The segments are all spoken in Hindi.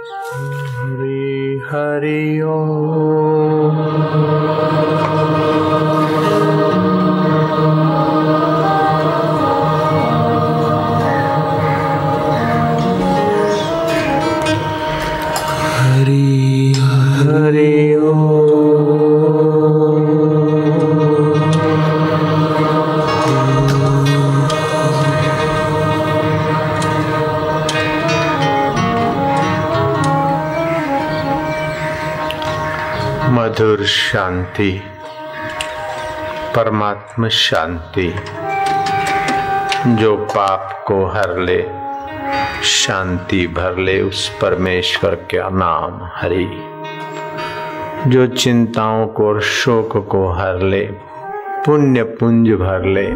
हरि हरि ओ। शांति, परमात्मा शांति। जो पाप को हर ले, शांति भर ले, उस परमेश्वर का नाम हरि। जो चिंताओं को और शोक को हर ले पुण्य पुंज भर ले,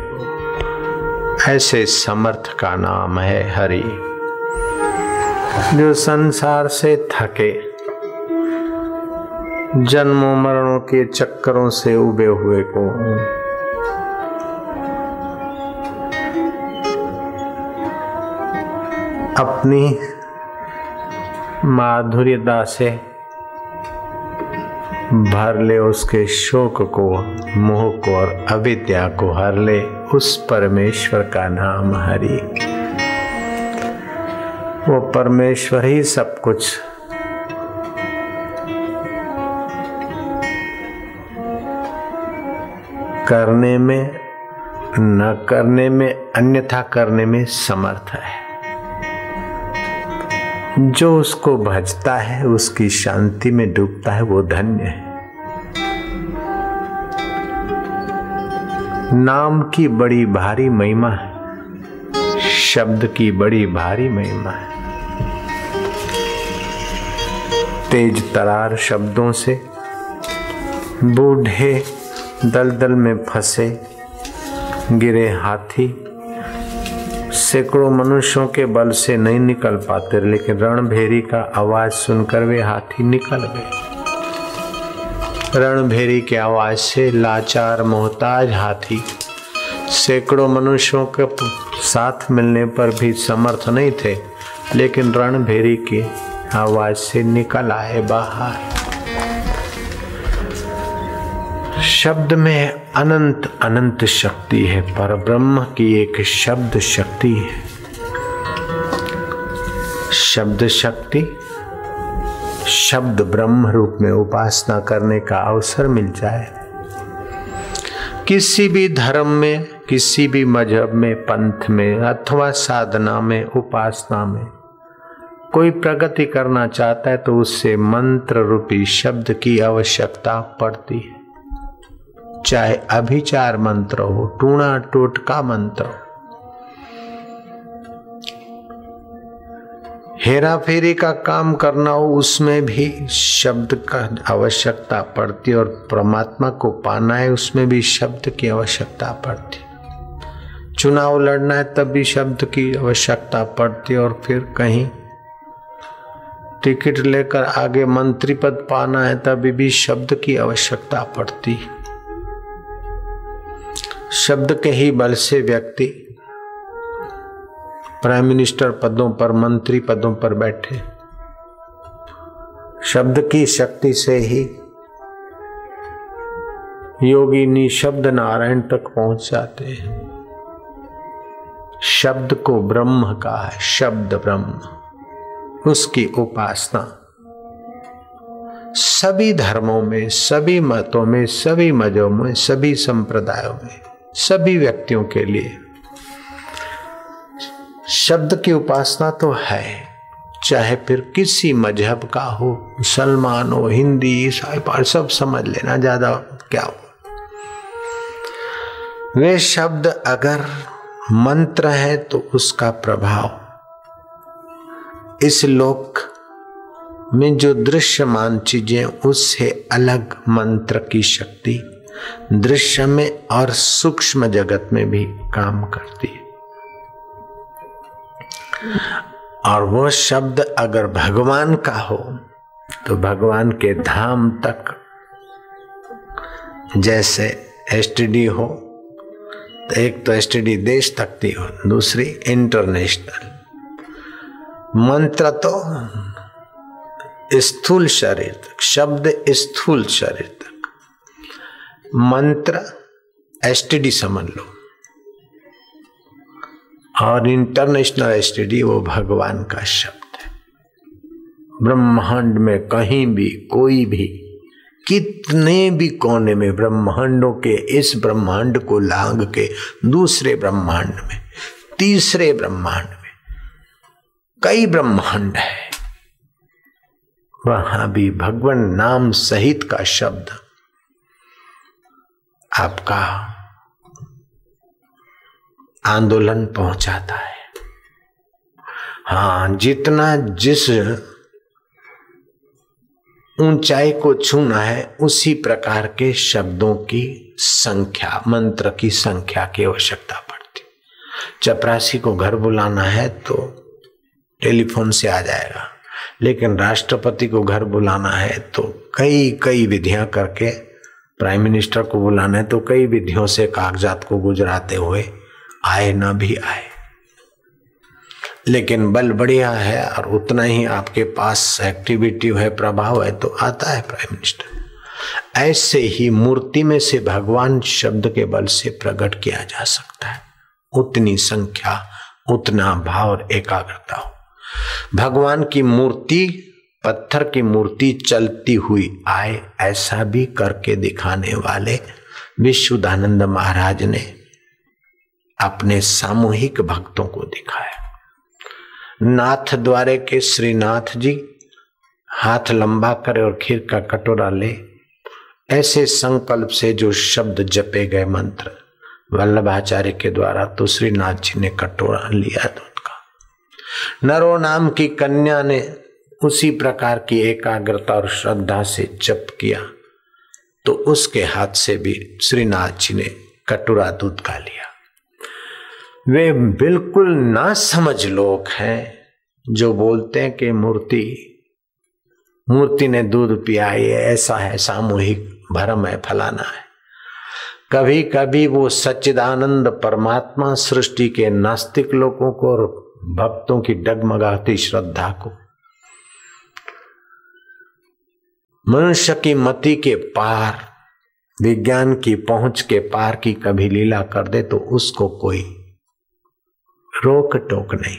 ऐसे समर्थ का नाम है हरि। जो संसार से थके, जन्मों मरणों के चक्करों से उबे हुए को अपनी माधुर्यता से भर ले उसके शोक को, मोह को और अविद्या को हर ले उस परमेश्वर का नाम हरि। वो परमेश्वर ही सब कुछ करने में, न करने में, अन्यथा करने में समर्थ है। जो उसको भजता है, उसकी शांति में डूबता है, वो धन्य है। नाम की बड़ी भारी महिमा है। शब्द की बड़ी भारी महिमा है। तेज तरार शब्दों से बूढ़े दलदल में फंसे, गिरे हाथी। सैकड़ों मनुष्यों के बल से नहीं निकल पाते, लेकिन रणभेरी का आवाज़ सुनकर वे हाथी निकल गए। रणभेरी की आवाज़ से लाचार, मोहताज हाथी सैकड़ों मनुष्यों के साथ मिलने पर भी समर्थ नहीं थे, लेकिन रणभेरी की आवाज़ से निकल आए बाहर। शब्द में अनंत अनंत शक्ति है, पर ब्रह्म की एक शब्द शक्ति है। शब्द शक्ति, शब्द ब्रह्म रूप में उपासना करने का अवसर मिल जाए। किसी भी धर्म में, किसी भी मज़हब में, पंथ में अथवा साधना में, उपासना में कोई प्रगति करना चाहता है तो उससे मंत्र रूपी शब्द की आवश्यकता पड़ती है। चाहे अभिचार मंत्र हो, टूणा टोटका मंत्र हो। हेरा फेरी का काम करना हो, उसमें भी शब्द का आवश्यकता पड़ती और परमात्मा को पाना है, उसमें भी शब्द की आवश्यकता पड़ती चुनाव लड़ना है, तब भी शब्द की आवश्यकता पड़ती और फिर कहीं टिकट लेकर आगे मंत्री पद पाना है, तभी भी शब्द की आवश्यकता पड़ती शब्द के ही बल से व्यक्ति प्राइम मिनिस्टर पदों पर, मंत्री पदों पर बैठे। शब्द की शक्ति से ही योगी निशब्द नारायण तक पहुँच जाते हैं। शब्द को ब्रह्म का है, शब्द ब्रह्म। उसकी उपासना। सभी धर्मों में, सभी मतों में, सभी मजों में, सभी संप्रदायों में सभी व्यक्तियों के लिए। शब्द की उपासना तो है, चाहे फिर किसी मज़हब का हो, मुसलमान हो, हिंदी, ईसाई, पार सब समझ लेना, ज़्यादा क्या हो। वे शब्द अगर मंत्र है तो उसका प्रभाव। इस लोक में जो दृश्यमान चीज़ें, उससे अलग मंत्र की शक्ति दृश्य में और सूक्ष्म जगत में भी काम करती है। और वो शब्द अगर भगवान का हो तो भगवान के धाम तक, जैसे एसटीडी हो तो एक तो एसटीडी देश तक की हो, दूसरी इंटरनेशनल मंत्र तो स्थूल शरीर तक, शब्द स्थूल शरीर मंत्र एसटीडी समझ लो। और इंटरनेशनल एसटीडी वो भगवान का शब्द है। ब्रह्मांड में कहीं भी, कोई भी, कितने भी कोने में ब्रह्मांडों के इस ब्रह्मांड को लांग के दूसरे ब्रह्मांड में, तीसरे ब्रह्मांड में कई ब्रह्मांड है। वहाँ भी भगवान नाम सहित का शब्द आपका आंदोलन पहुंचाता है। हाँ जितना जिस ऊंचाई को छूना है, उसी प्रकार के शब्दों की संख्या, मंत्र की संख्या की आवश्यकता पड़ती। चपरासी को घर बुलाना है तो टेलीफोन से आ जाएगा, लेकिन राष्ट्रपति को घर बुलाना है तो कई कई विधियाँ करके प्राइम मिनिस्टर को बुलाना है तो कई विधियों से कागजात को गुजराते हुए आए न भी आए। लेकिन बल बढ़िया है और उतना ही आपके पास एक्टिविटी है, प्रभाव है तो आता है प्राइम मिनिस्टर ऐसे ही मूर्ति में से भगवान शब्द के बल से प्रकट किया जा सकता है। उतनी संख्या, उतना भाव और एकाग्रता हो। भगवान की मूर्ति पत्थर की मूर्ति चलती हुई आए, ऐसा भी करके दिखाने वाले विश्वदानंद महाराज ने अपने सामूहिक भक्तों को दिखाया। नाथ द्वारे के श्रीनाथ जी हाथ लंबा करे और खीर का कटोरा ले, ऐसे संकल्प से जो शब्द जपे गए मंत्र, वल्लभाचार्य के द्वारा तो श्रीनाथ जी ने कटोरा लिया दूध का नरो नाम की कन्या ने उसी प्रकार की एकाग्रता और श्रद्धा से जप किया तो उसके हाथ से भी श्रीनाथ जी ने कटोरा दूध का लिया। वे बिल्कुल ना समझ लोग हैं, जो बोलते हैं कि, मूर्ति मूर्ति ने दूध पिया ये ऐसा है, सामूहिक भरम है, फलाना है। कभी कभी वो सच्चिदानंद परमात्मा सृष्टि के नास्तिक लोगों को और भक्तों की डगमगाती श्रद्धा को मनुष्य की मति के पार, विज्ञान की पहुँच के पार की कभी लीला कर दे तो उसको कोई रोक टोक नहीं।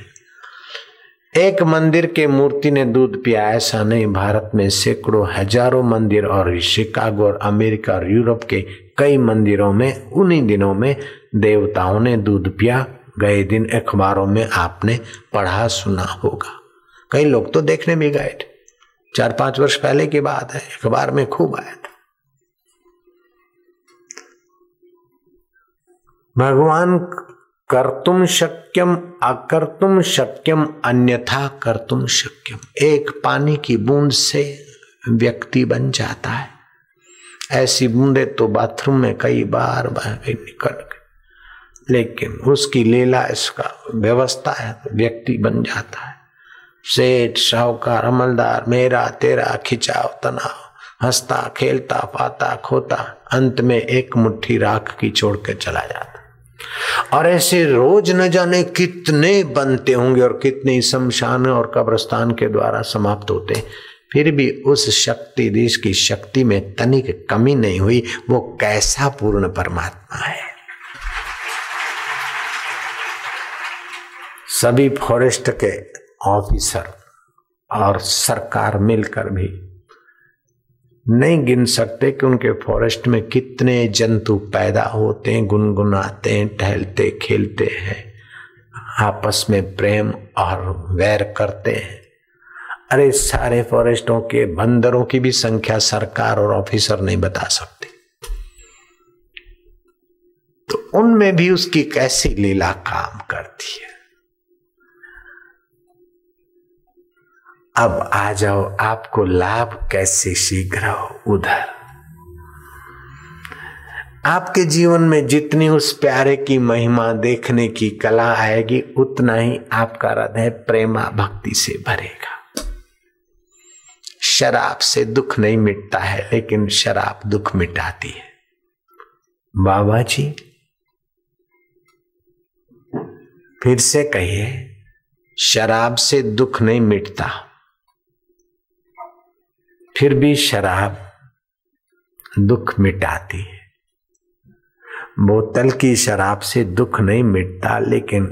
एक मंदिर के मूर्ति ने दूध पिया, ऐसा नहीं, भारत में सैकड़ों, हज़ारों मंदिर और शिकागो और अमेरिका और यूरोप के कई मंदिरों में, उन्हीं दिनों में देवताओं ने दूध पिया। गए दिन अखबारों में आपने पढ़ा, सुना होगा। कई लोग तो देखने भी गए थे। चार पाँच वर्ष पहले की बात है, अखबार में खूब आया था। भगवान कर्तुम शक्यम, अकर्तुम शक्यम, अन्यथा कर्तुम शक्यम। एक पानी की बूंद से व्यक्ति बन जाता है। ऐसी बूंदे तो बाथरूम में कई बार बह गई निकल गई लेकिन उसकी लीला, इसका व्यवस्था है, व्यक्ति बन जाता है। सेठ शाहूकार अमलदार, मेरा, तेरा, खिंचाव, तनाव, हंसता, खेलता, पाता, खोता, अंत में एक मुट्ठी राख की छोड़ के चला जाता। और ऐसे रोज न जाने कितने बनते होंगे और कितने शमशान और कब्रस्तान के द्वारा समाप्त होते। फिर भी उस शक्ति, देश की शक्ति में तनिक कमी नहीं हुई। वो कैसा पूर्ण परमात्मा है? सभी फॉरेस्ट के ऑफिसर और सरकार मिलकर भी नहीं गिन सकते कि उनके फॉरेस्ट में कितने जंतु पैदा होते हैं, गुनगुनाते हैं, टहलते, खेलते हैं, आपस में प्रेम और वैर करते हैं। अरे सारे फॉरेस्टों के बंदरों की भी संख्या सरकार और ऑफिसर नहीं बता सकते। तो उनमें भी उसकी कैसी लीला काम करती है। अब आ जाओ, आपको लाभ कैसे शीघ्र हो? उधर। आपके जीवन में जितनी उस प्यारे की महिमा देखने की कला आएगी, उतना ही आपका हृदय प्रेमा भक्ति से भरेगा। शराब से दुख नहीं मिटता है, लेकिन शराब दुख मिटाती है। बाबा जी, फिर से कहिए, शराब से दुख नहीं मिटता। फिर भी शराब दुख मिटाती है। बोतल की शराब से दुख नहीं मिटता, लेकिन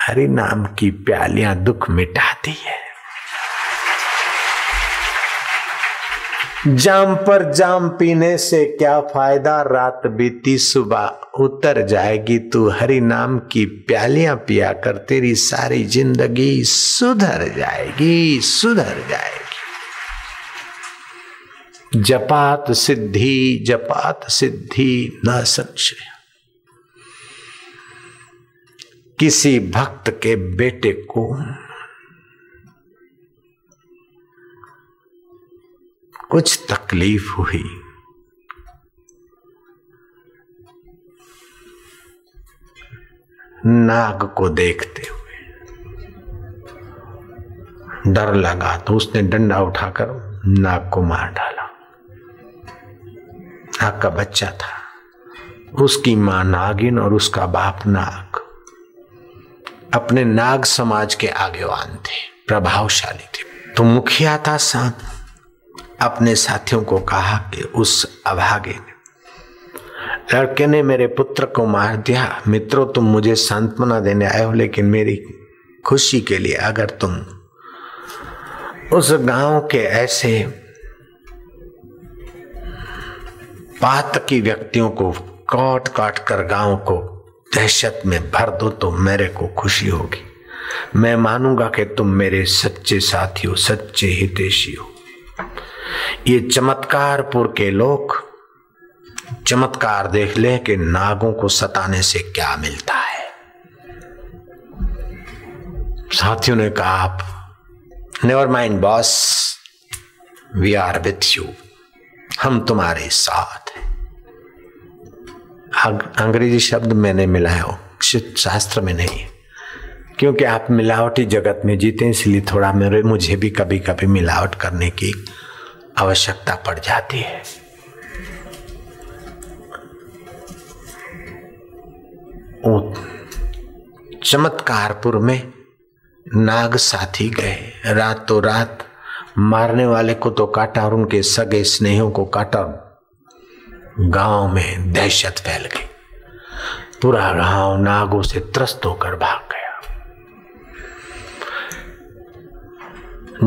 हरि नाम की प्यालियाँ दुख मिटाती है। जाम पर जाम पीने से क्या फ़ायदा? रात बीती, सुबह उतर जाएगी तू। हरि नाम की प्यालियाँ पिया कर, तेरी सारी ज़िंदगी सुधर जाएगी सुधर जाएगी। जपात सिद्धि जपात सिद्धि न संशय। किसी भक्त के बेटे को कुछ तकलीफ़ हुई। नाग को देखते हुए। डर लगा तो उसने डंडा उठाकर नाग को मार डाला। नाग का बच्चा था। उसकी माँ नागिन और उसका बाप नाग। अपने नाग समाज के आगेवान थे, प्रभावशाली थे। तो मुखिया था सांप अपने साथियों को कहा कि उस अभागे ने, लड़के ने मेरे पुत्र को मार दिया। मित्रों, तुम मुझे सांत्वना देने आए हो, लेकिन मेरी खुशी के लिए अगर तुम उस गाँव के ऐसे पात की व्यक्तियों को काट काट कर गाँव को दहशत में भर दो तो मेरे को खुशी होगी। मैं मानूँगा कि तुम मेरे सच्चे साथी हो, सच्चे हितेशी हो। ये चमत्कारपुर के लोग चमत्कार देख ले कि नागों को सताने से क्या मिलता है। साथियों ने कहा, आप never mind boss we are with you हम तुम्हारे साथ हैं। अंग्रेज़ी शब्द मैंने मिलाया शास्त्र में नहीं। क्योंकि आप मिलावटी जगत में जीते, इसलिए थोड़ा मेरे, मुझे भी कभी कभी मिलावट करने की आवश्यकता पड़ जाती है। चमत्कारपुर में नाग साथी गए। रातों रात मारने वाले को तो काटा और उनके सगे स्नेहों को काटा। गाँव में दहशत फैल गई। पूरा गाँव नागों से त्रस्त होकर भाग गया।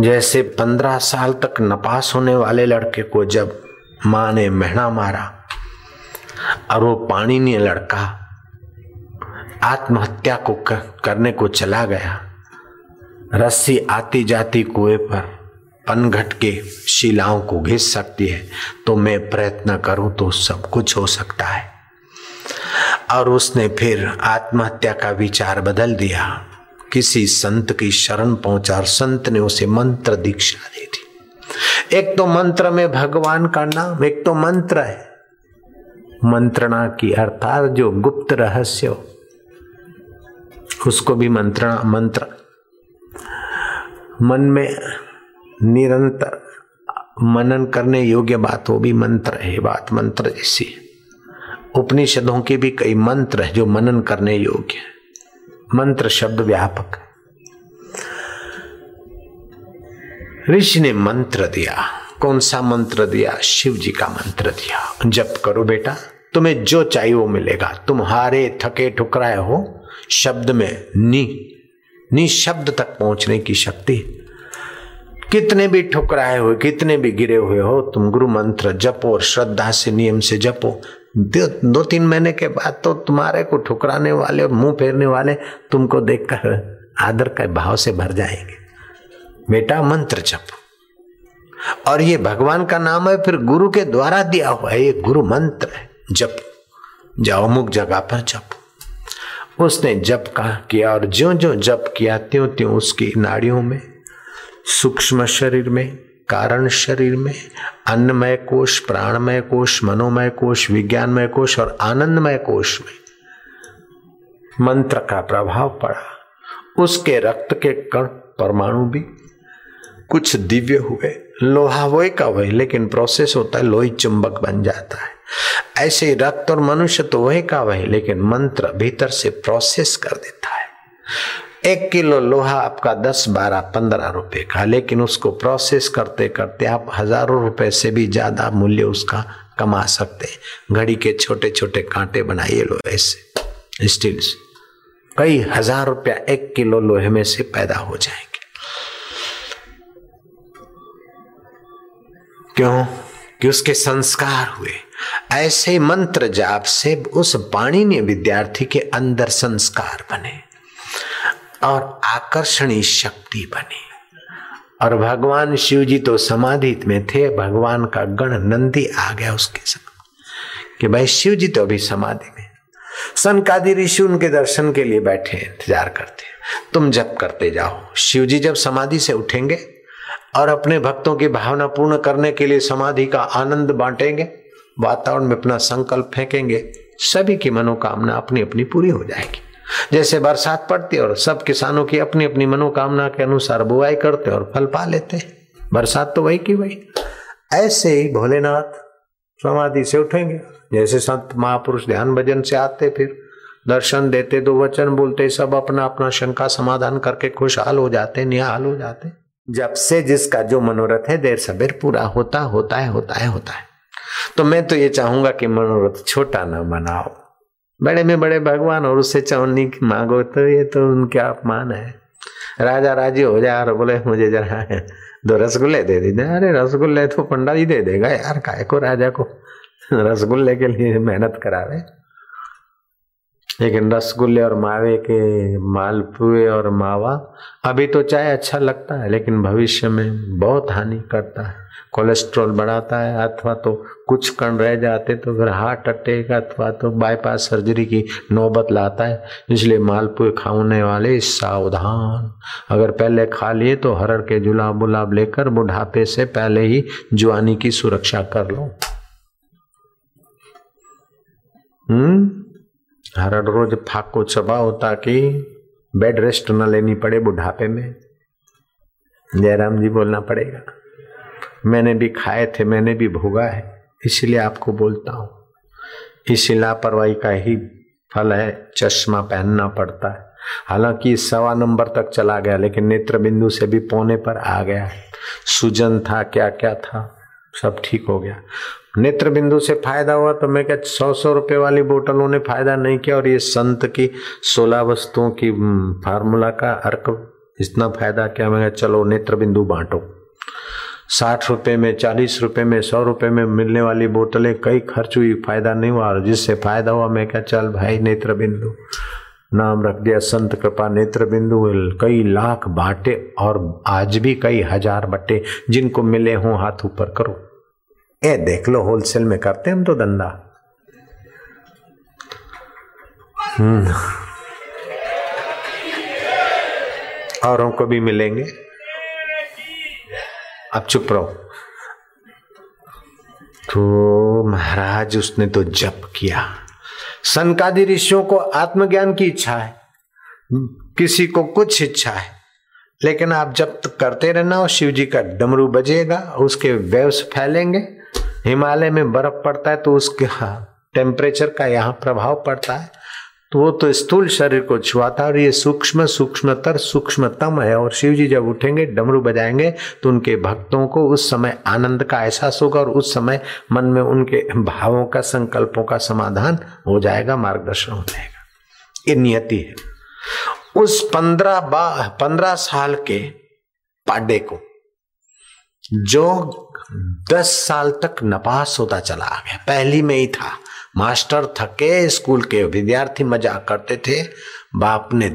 जैसे पंद्रह साल तक नपास होने वाले लड़के को जब माँ ने महना मारा और वो पानी नहीं लड़का आत्महत्या को करने को चला गया, रस्सी आती जाती कुएँ पर पनघट के शिलाओं को घिस सकती है तो मैं प्रयत्न करूँ तो सब कुछ हो सकता है। और उसने फिर आत्महत्या का विचार बदल दिया। किसी संत की शरण पहुँचा संत ने उसे मंत्र दीक्षा दे दी। एक तो मंत्र में भगवान का नाम, एक तो मंत्र है। मंत्रणा की अर्थात जो गुप्त रहस्य हो, उसको भी मंत्रणा, मंत्र। मन में निरंतर मनन करने योग्य बात, वो भी मंत्र है बात, मंत्र जैसी उपनिषदों के भी कई मंत्र है जो मनन करने योग्य मंत्र शब्द व्यापक ऋषि ने मंत्र दिया। कौन सा मंत्र दिया? शिव जी का मंत्र दिया। जप करो बेटा, तुम्हें जो चाहिए वो मिलेगा। तुम हारे थके ठुकराए हो, शब्द में नी नी शब्द तक पहुँचने की शक्ति कितने भी ठुकराए हुए कितने भी गिरे हुए हो तुम गुरु मंत्र जपो और श्रद्धा से नियम से जपो। दो, तीन महीने के बाद तो तुम्हारे को ठुकराने वाले और मुँह फेरने वाले तुमको देखकर आदर के भाव से भर जाएँगे। बेटा मंत्र जप। और ये भगवान का नाम है फिर गुरु के द्वारा दिया हुआ है ये गुरु मंत्र है जप। जाओ मुख जगह पर जप। उसने जप का किया और ज्यो ज्यो जप किया त्यों त्यों उसकी नाड़ियों में सूक्ष्म शरीर में, कारण शरीर में, अन्नमय कोश प्राणमय कोश मनोमय कोश विज्ञानमय कोश और आनंदमय कोश में। मंत्र का प्रभाव पड़ा। उसके रक्त के कण परमाणु भी कुछ दिव्य हुए। लोहा वही का वही लेकिन प्रोसेस होता है, लोही चुंबक बन जाता है। ऐसे रक्त और मनुष्य तो वही का वही लेकिन मंत्र भीतर से प्रोसेस कर देता है। एक किलो लोहा आपका दस, बारह, पंद्रह रुपए का, लेकिन उसको प्रोसेस करते करते आप हज़ारों रुपए से भी ज़्यादा मूल्य उसका कमा सकते हैं। घड़ी के छोटे छोटे कांटे बनाइए लोहे से। स्टील कई हज़ार रुपया एक किलो लोहे में से पैदा हो जाएँगे। क्यों? कि उसके संस्कार हुए। ऐसे मंत्र जाप से उस पाणी ने विद्यार्थी के अंदर संस्कार बने। और आकर्षणी शक्ति बनी। और भगवान शिव जी तो समाधि में थे, भगवान का गण नंदी आ गया उसके साथ। कि भाई शिव जी तो अभी समाधि में सनकादि ऋषि उनके दर्शन के लिए बैठे इंतज़ार करते तुम जप करते जाओ। शिव जी जब समाधि से उठेंगे और अपने भक्तों की भावना पूर्ण करने के लिए समाधि का आनंद बांटेंगे, वातावरण में अपना संकल्प फेंकेंगे, सभी की मनोकामना अपनी अपनी पूरी हो जाएगी। जैसे बरसात पड़ती और सब किसानों की अपनी अपनी मनोकामना के अनुसार बुआई करते और फल पा लेते बरसात तो वही की वही। ऐसे ही भोलेनाथ समाधि से उठेंगे। जैसे संत महापुरुष ध्यान भजन से आते फिर दर्शन देते, दो वचन बोलते, सब अपना अपना शंका समाधान करके खुशहाल हो जाते, निहाल हो जाते। जब से जिसका जो मनोरथ है, देर सबेर पूरा होता होता है होता है होता है। तो मैं तो ये चाहूँगा कि मनोरथ छोटा ना बनाओ। बड़े में बड़े भगवान और उससे चौनी मांगो तो ये तो उनके अपमान है। राजा राज़ी हो जाए और बोले, मुझे जरा दो रसगुल्ले दे दीजिए। अरे, रसगुल्ले तो पंडा जी दे देगा यार, काय को राजा को? रसगुल्ले के लिए मेहनत करावे। लेकिन रसगुल्ले और मावे के मालपुए और मावा अभी तो चाय अच्छा लगता है, लेकिन भविष्य में बहुत हानि करता है। कोलेस्ट्रॉल बढ़ाता है, अथवा तो कुछ कण रह जाते तो फिर हार्ट अटैक अथवा तो बाईपास सर्जरी की नौबत लाता है। इसलिए मालपुए खाने वाले सावधान। अगर पहले खा लिए तो हरड़ के जुलाब बुलाब लेकर बुढ़ापे से पहले ही जुआनी की सुरक्षा कर लो। हम्म? हरड़ रोज फाको चबाओ ताकि बेड रेस्ट न लेनी पड़े बुढ़ापे में। जयराम जी बोलना पड़ेगा। मैंने भी खाए थे, मैंने भी भोगा है, इसलिए आपको बोलता हूँ। इस लापरवाही का ही फल है, चश्मा पहनना पड़ता है। हालाँकि सवा नंबर तक चला गया, लेकिन नेत्र बिंदु से भी पौने पर आ गया। सुजन था क्या क्या था, सब ठीक हो गया। नेत्र बिंदु से फ़ायदा हुआ तो मैं क्या सौ सौ रुपए वाली बोतलों ने फ़ायदा नहीं किया और ये संत की सोलह वस्तुओं की फार्मूला का अर्क इतना फ़ायदा क्या। मैं चलो नेत्र बिंदु बांटो। साठ रुपए में, चालीस रुपए में, सौ रुपए में मिलने वाली बोतलें, कई खर्च हुई, फ़ायदा नहीं हुआ और जिससे फ़ायदा हुआ मैं क्या चल भाई नेत्र बिंदु नाम रख दिया संत कृपा नेत्र बिंदु कई लाख बाटे और आज भी कई हज़ार बट्टे जिनको मिले हों हाथ ऊपर करो। ए, देख लो होलसेल में करते हम तो धंधा। हम्म। औरों को भी मिलेंगे। अब चुप रहो। तो महाराज, उसने तो जप किया। सनकादि ऋषियों को आत्मज्ञान की इच्छा है। किसी को कुछ इच्छा है। लेकिन आप जब करते रहना और शिव जी का डमरू बजेगा, उसके वेव्स फैलेंगे। हिमालय में बर्फ़ पड़ता है तो उसके टेम्परेचर का यहाँ प्रभाव पड़ता है। तो वो तो स्थूल शरीर को छुआता और ये सूक्ष्म, सूक्ष्मतर, सूक्ष्मतम है। और शिव जी जब उठेंगे, डमरू बजाएँगे तो उनके भक्तों को उस समय आनंद का एहसास होगा और उस समय मन में उनके भावों का, संकल्पों का समाधान हो जाएगा, मार्गदर्शन हो जाएगा। ये नियति है। उस पंद्रह पंद्रह साल के पाडे को जो दस साल तक नपास होता चला आ गया। पहली में ही था। मास्टर थके, स्कूल के विद्यार्थी मज़ाक करते थे। बाप ने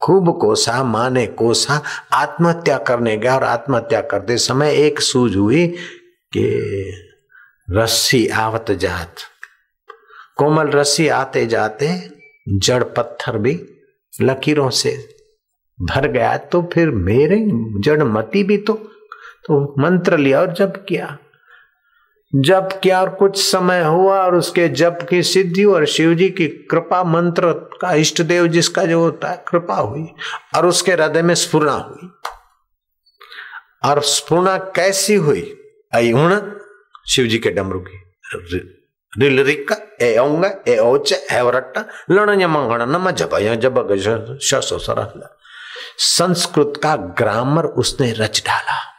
खूब कोसा, माँ ने कोसा, आत्महत्या करने गया और आत्महत्या करते समय एक सूझ हुई कि रस्सी आवत जात। कोमल रस्सी आते जाते जड़ पत्थर भी लकीरों से भर गया। तो फिर मेरे जड़ मती भी तो तो मंत्र लिया और जप किया। जप किया और कुछ समय हुआ और उसके जप की सिद्धि और शिव जी की कृपा मंत्र का इष्ट देव जिसका जो होता है, कृपा हुई और उसके हृदय में स्फुरना हुई। और स्फुरना कैसी हुई? अयुण शिव जी के डमरू की। रिल रिक, ए औंगा, ए औच, ए वरट्टा लण मंगण, नम जब जब संस्कृत का ग्रामर उसने रच डाला।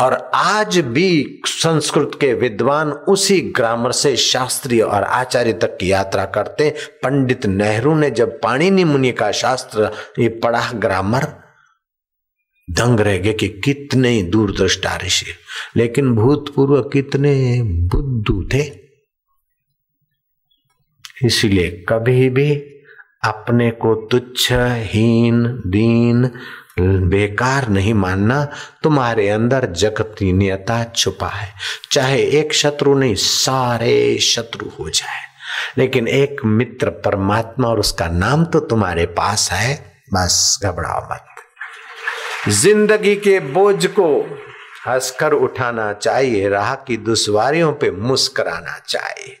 और आज भी संस्कृत के विद्वान उसी ग्रामर से शास्त्रीय और आचार्य तक की यात्रा करते पंडित नेहरू ने जब पाणिनि मुनि का शास्त्र ये पढ़ा, ग्रामर, दंग रह गए कि कितने दूरदृष्टा ऋषि लेकिन भूतपूर्व कितने बुद्धू थे। इसलिए कभी भी अपने को तुच्छ हीन दीन बेकार नहीं मानना तुम्हारे अंदर जगतीयता छुपा है। चाहे एक शत्रु नहीं, सारे शत्रु हो जाए। लेकिन एक मित्र परमात्मा और उसका नाम तो तुम्हारे पास है, बस घबराओ मत। ज़िंदगी के बोझ को हंसकर उठाना चाहिए, राह की दुश्वारियों पे मुस्कराना चाहिए।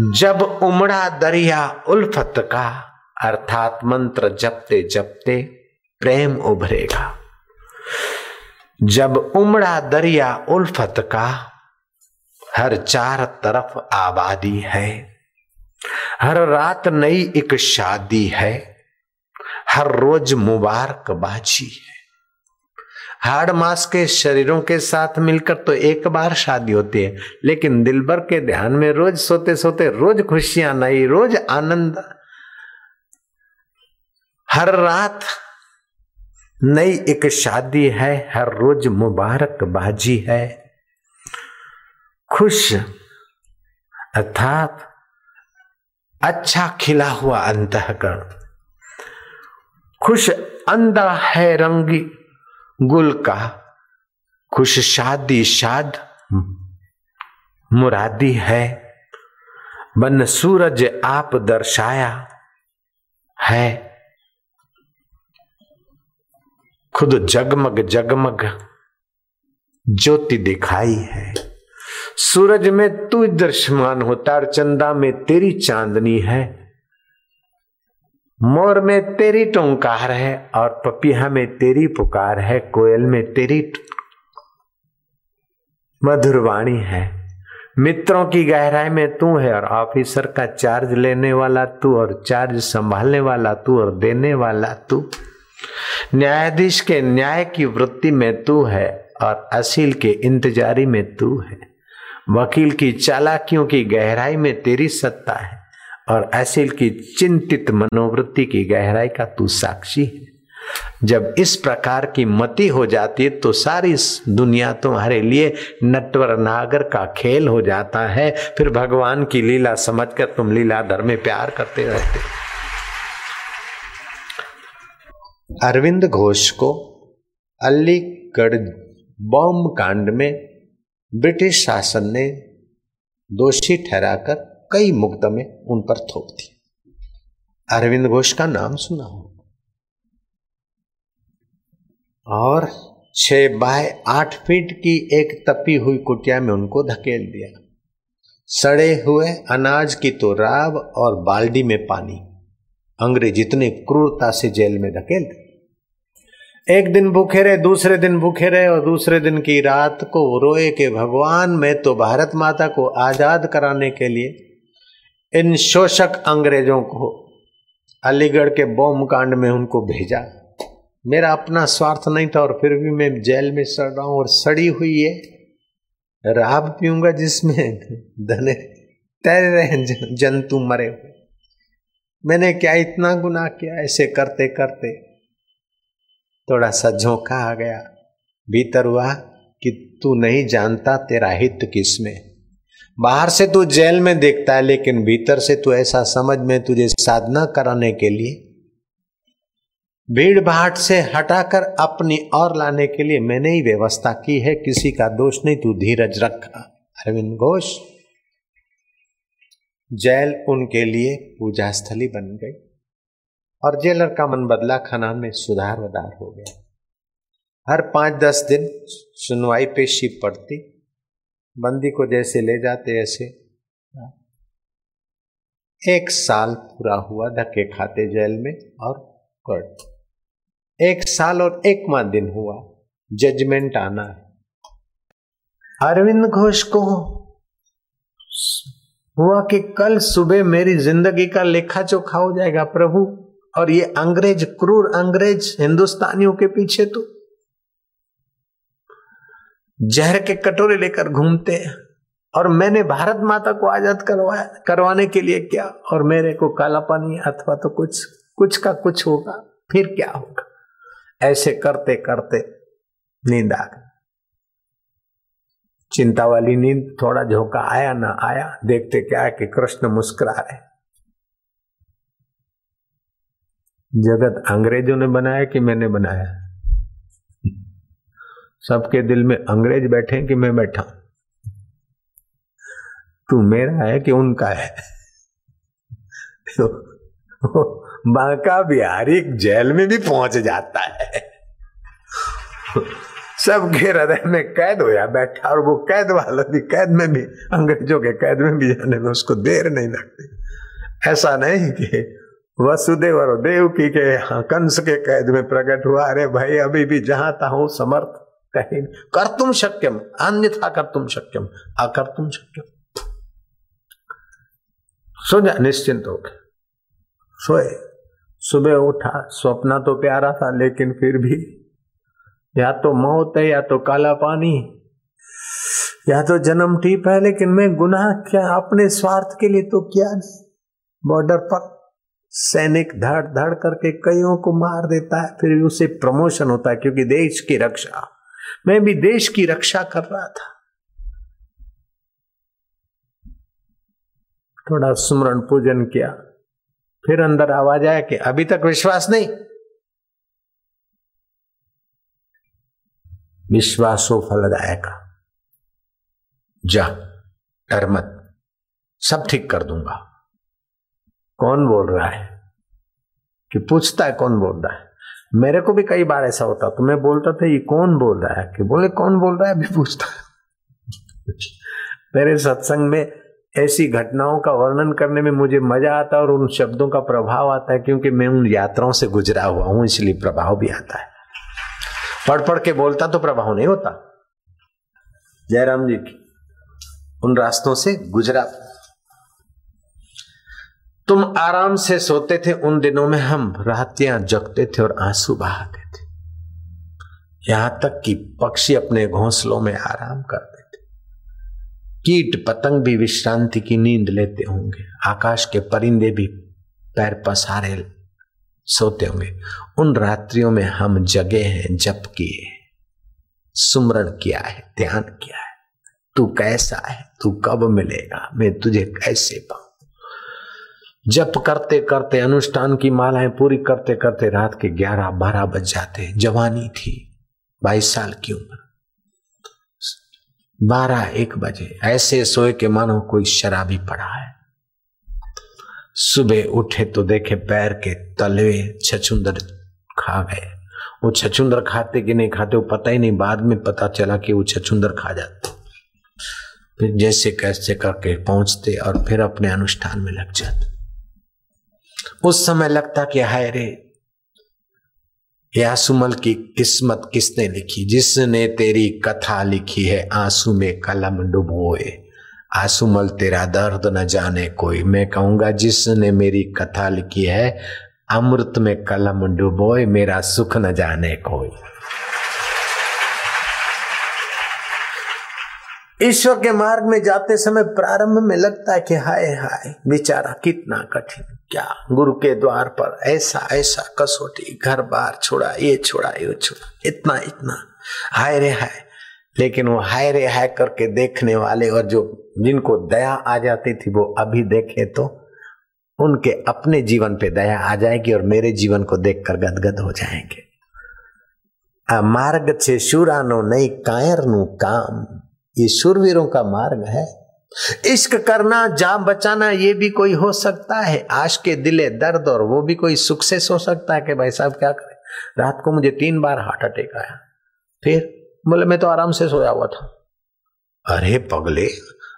जब उमड़ा दरिया उल्फत का, अर्थात मंत्र जपते जपते प्रेम उभरेगा। जब उमड़ा दरिया उल्फत का, हर चार तरफ़ आबादी है। हर रात नई एक शादी है। हर रोज मुबारक बाजी है। हाड़ मास के शरीरों के साथ मिलकर तो एक बार शादी होती है, लेकिन दिलबर के ध्यान में रोज सोते सोते रोज खुशियाँ नई, रोज आनंद। हर रात नई एक शादी है, हर रोज मुबारक बाजी है। खुश, अर्थात अच्छा खिला हुआ अंतकरण। खुश, अंधा है रंगी गुल का खुश शादी शाद मुरादी है। बन सूरज आप दर्शाया है। खुद जगमग जगमग ज्योति दिखाई है। सूरज में तू दृश्यमान होता और चंदा में तेरी चांदनी है। मोर में तेरी टोंकार है और पपिया में तेरी पुकार है, कोयल में तेरी मधुरवाणी है। मित्रों की गहराई में तू है और ऑफिसर का चार्ज लेने वाला तू और चार्ज संभालने वाला तू और देने वाला तू। न्यायाधीश के न्याय की वृत्ति में तू है और असील के इंतजारी में तू है। वकील की चालाकियों की गहराई में तेरी सत्ता है। और ऐसे की चिंतित मनोवृत्ति की गहराई का तू साक्षी है। जब इस प्रकार की मति हो जाती है तो सारी दुनिया तुम्हारे लिए नटवर नागर का खेल हो जाता है। फिर भगवान की लीला समझकर तुम लीलाधर में प्यार करते रहते अरविंद घोष को अलीगढ़ बॉम्ब कांड में ब्रिटिश शासन ने दोषी ठहराकर कई मुकदमे उन पर थोप दिए अरविंद घोष का नाम सुना हो। और छह बाय आठ फीट की एक तपी हुई कुटिया में उनको धकेल दिया। सड़े हुए अनाज की तो राब और बाल्टी में पानी। अंग्रेज़ इतने क्रूरता से जेल में धकेल दिए। एक दिन भूखे रहे, दूसरे दिन भूखे रहे और दूसरे दिन की रात को रोए के भगवान, मैं तो भारत माता को आज़ाद कराने के लिए इन शोषक अंग्रेज़ों को अलीगढ़ के बॉम्ब कांड में उनको भेजा। मेरा अपना स्वार्थ नहीं था और फिर भी मैं जेल में सड़ रहा हूँ और सड़ी हुई है राब पीऊँगा जिसमें धने तैर रहे जंतु मरे हुए। मैंने क्या इतना गुनाह किया? ऐसे करते करते थोड़ा सा झोंका आ गया। भीतर हुआ कि तू नहीं जानता तेरा हित किसमें? बाहर से तू जेल में देखता है, लेकिन भीतर से तू ऐसा समझ में तुझे साधना कराने के लिए। भीड़ भाड़ से हटाकर अपनी और लाने के लिए मैंने ही व्यवस्था की है, किसी का दोष नहीं, तू धीरज रखा। अरविंद घोष, जेल उनके लिए पूजा स्थली बन गई, और जेलर का मन बदला खनान में सुधार वधार हो गया। हर पाँच दस दिन सुनवाई पेशी पड़ती बंदी को जैसे ले जाते ऐसे। एक साल पूरा हुआ धक्के खाते जेल में और कोर्ट। एक साल और एक माह दिन हुआ जजमेंट आना। है अरविंद घोष को हुआ कि कल सुबह मेरी ज़िंदगी का लेखा चोखा हो जाएगा प्रभु, और ये अंग्रेज़, क्रूर अंग्रेज़ हिंदुस्तानियों के पीछे तो जहर के कटोरे लेकर घूमते हैं। और मैंने भारत माता को आज़ाद करवाया, करवाने के लिए क्या? और मेरे को काला पानी अथवा तो कुछ कुछ का कुछ होगा, फिर क्या होगा? ऐसे करते करते नींद आ गई। चिंता वाली नींद थोड़ा झोंका आया ना आया, देखते क्या है कि कृष्ण मुस्कुरा रहे जगत अंग्रेज़ों ने बनाया कि मैंने बनाया? सबके दिल में अंग्रेज़ बैठे कि मैं बैठा तू मेरा है कि उनका है? तो बांका बिहारी जेल में भी पहुँच जाता है। सबके हृदय में कैद होया बैठा और वो कैद वाला भी कैद में भी, अंग्रेज़ों के कैद में भी जाने में उसको देर नहीं लगती। ऐसा नहीं कि वसुदेव और देव की के कंस के कैद में प्रकट हुआ। अरे भाई, अभी भी जहाँ था हूँ, समर्थ कहीं कर तुम शक्यम, अन्यथा कर तुम शक्यम अकर तुम शक्यम. सो जा निश्चिंत हो गए सोए, सुबह उठा, स्वप्न तो प्यारा था, लेकिन फिर भी या तो मौत है, या तो काला पानी, या तो जन्म ठीक है, लेकिन मैं गुनाह क्या, अपने स्वार्थ के लिए तो किया? नहीं बॉर्डर पर सैनिक धड़ धड़ करके कईयों को मार देता है, फिर भी उसे प्रमोशन होता है, क्योंकि देश की रक्षा मैं भी देश की रक्षा कर रहा था। थोड़ा सुमरण पूजन किया, फिर अंदर आवाज़ आया कि अभी तक विश्वास नहीं। विश्वासो फलदायक जा, डर मत, सब ठीक कर दूँगा। कौन बोल रहा है? कि पूछता है कौन बोल रहा है? मेरे को भी कई बार ऐसा होता तो मैं बोलता था, ये कौन बोल रहा है? कि बोले, कौन बोल रहा है? अभी पूछता मेरे सत्संग में ऐसी घटनाओं का वर्णन करने में मुझे मज़ा आता है और उन शब्दों का प्रभाव आता है, क्योंकि मैं उन यात्राओं से गुजरा हुआ हूँ, इसलिए प्रभाव भी आता है। पढ़ पढ़ के बोलता तो प्रभाव नहीं होता। जयराम जी की, उन रास्तों से गुजरा। तुम आराम से सोते थे, उन दिनों में हम रातियाँ जगते थे और आँसू बहाते थे। यहाँ तक कि पक्षी अपने घोंसलों में आराम करते थे। कीट पतंग भी विश्रांति की नींद लेते होंगे। आकाश के परिंदे भी पैर पसारे सोते होंगे। उन रात्रियों में हम जगे हैं, जप किए सुमरण किया है, ध्यान किया है। तू कैसा है? तू कब मिलेगा? मैं तुझे कैसे पाऊँ? जप करते करते, अनुष्ठान की मालाएँ पूरी करते करते रात के ग्यारह बारह बज जाते जवानी थी, बाईस साल की उम्र। बारह एक बजे, ऐसे सोए के मानो कोई शराबी पड़ा है। सुबह उठे तो देखे पैर के तलवे छछुंदर खा गए। वो छछुंदर खाते कि नहीं खाते, वो पता ही नहीं, बाद में पता चला कि वो छछुंदर खा जाते। फिर जैसे कैसे करके पहुँचते और फिर अपने अनुष्ठान में लग जाते। उस समय लगता कि हाय रे, यासुमल की किस्मत किसने लिखी? जिसने तेरी कथा लिखी है, आँसू में कलम डुबोए। आसुमल, तेरा दर्द न जाने कोई। मैं कहूँगा, जिसने मेरी कथा लिखी है, अमृत में कलम डुबोए, मेरा सुख न जाने कोई। ईश्वर के मार्ग में जाते समय प्रारंभ में लगता है कि हाय हाय, बेचारा कितना कठिन। क्या गुरु के द्वार पर ऐसा ऐसा कसौटी, घर बार छोड़ा, ये छोड़ा ये छोड़ा, इतना इतना। हाय रे हाय। लेकिन वो हाय रे हाय करके देखने वाले और जो, जिनको दया आ जाती थी, वो अभी देखे तो उनके अपने जीवन पे दया आ जाएगी और मेरे जीवन को देखकर गदगद हो जाएँगे। मार्ग छे शुरानो नहीं कायर नु काम। ये शुरवीरों का मार्ग है। इश्क करना, जान बचाना, ये भी कोई हो सकता है। आश के दिले दर्द और वो भी कोई सुख से सो सकता है कि भाई साहब क्या करें? रात को मुझे तीन बार हार्ट अटैक आया। फिर बोले, मैं तो आराम से सोया हुआ था। अरे पगले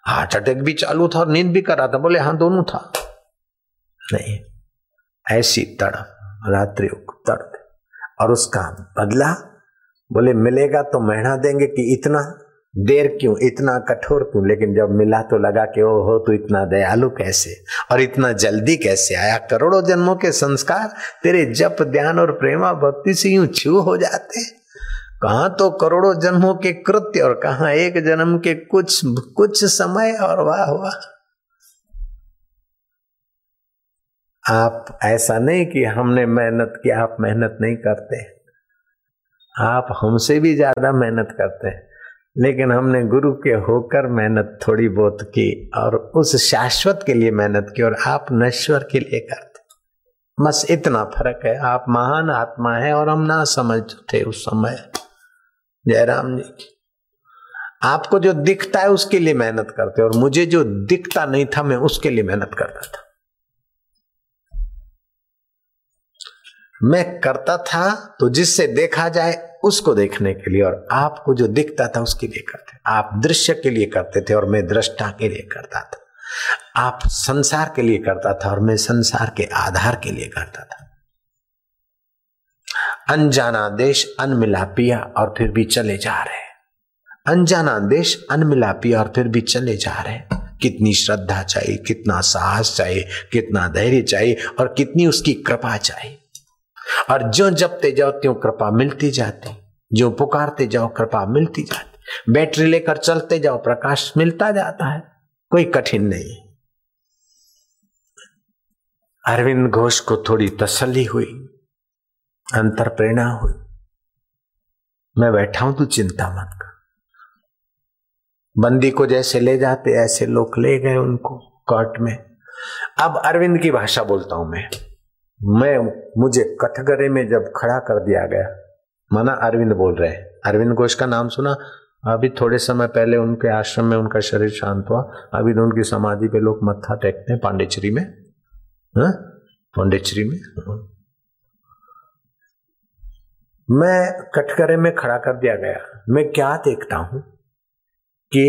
हार्ट अटैक भी चालू था और नींद भी कर रहा था। बोले हाँ दोनों था। नहीं, ऐसी तड़प, रात्रि तड़प। और उसका बदला, बोले, मिलेगा तो महीना देंगे कि इतना? देर क्यों? इतना कठोर क्यों? लेकिन जब मिला तो लगा कि ओ हो तो इतना दयालु कैसे? और इतना जल्दी कैसे आया? करोड़ों जन्मों के संस्कार तेरे जप, ध्यान और प्रेमा भक्ति से यूँ छू हो जाते। कहा तो करोड़ों जन्मों के कृत्य और कहा एक जन्म के कुछ कुछ समय और वाह वाह। आप, ऐसा नहीं कि हमने मेहनत की आप मेहनत नहीं करते। आप हमसे भी ज़्यादा मेहनत करते हैं। लेकिन हमने गुरु के होकर मेहनत थोड़ी बहुत की और उस शाश्वत के लिए मेहनत की और आप नश्वर के लिए करते। बस इतना फ़र्क है। आप महान आत्मा है और हम ना समझ थे उस समय। जयराम जी की। आपको जो दिखता है उसके लिए मेहनत करते और मुझे जो दिखता नहीं था, मैं उसके लिए मेहनत करता था। मैं करता था तो जिससे देखा जाए उसको देखने के लिए और आपको जो दिखता था उसके लिए करते। आप दृश्य के लिए करते थे और मैं दृष्टा के लिए करता था। आप संसार के लिए करता था और मैं संसार के आधार के लिए करता था। अनजाना देश अनमिलापिया और फिर भी चले जा रहे अनजाना देश अनमिलापिया और फिर भी चले जा रहे कितनी श्रद्धा चाहिए, कितना साहस चाहिए, कितना धैर्य चाहिए और कितनी उसकी कृपा चाहिए। और जो जपते जाओ, त्यों कृपा मिलती जाती। जो पुकारते जाओ, कृपा मिलती जाती। बैटरी लेकर चलते जाओ, प्रकाश मिलता जाता है। कोई कठिन नहीं। अरविंद घोष को थोड़ी तसल्ली हुई, अंतर प्रेरणा हुई। मैं बैठा हूँ तू चिंता मत कर। बंदी को जैसे ले जाते, ऐसे लोग ले गए उनको कोर्ट में। अब अरविंद की भाषा बोलता हूँ मैं। मैं, मुझे कठगरे में जब खड़ा कर दिया गया, माना अरविंद बोल रहे अरविंद घोष का नाम सुना? अभी थोड़े समय पहले उनके आश्रम में उनका शरीर शांत हुआ। अभी तो उनकी समाधि पे लोग मत्था टेकते हैं पांडेचरी में। हाँ? पांडेचरी में? मैं कटघरे में खड़ा कर दिया गया। मैं क्या देखता हूँ कि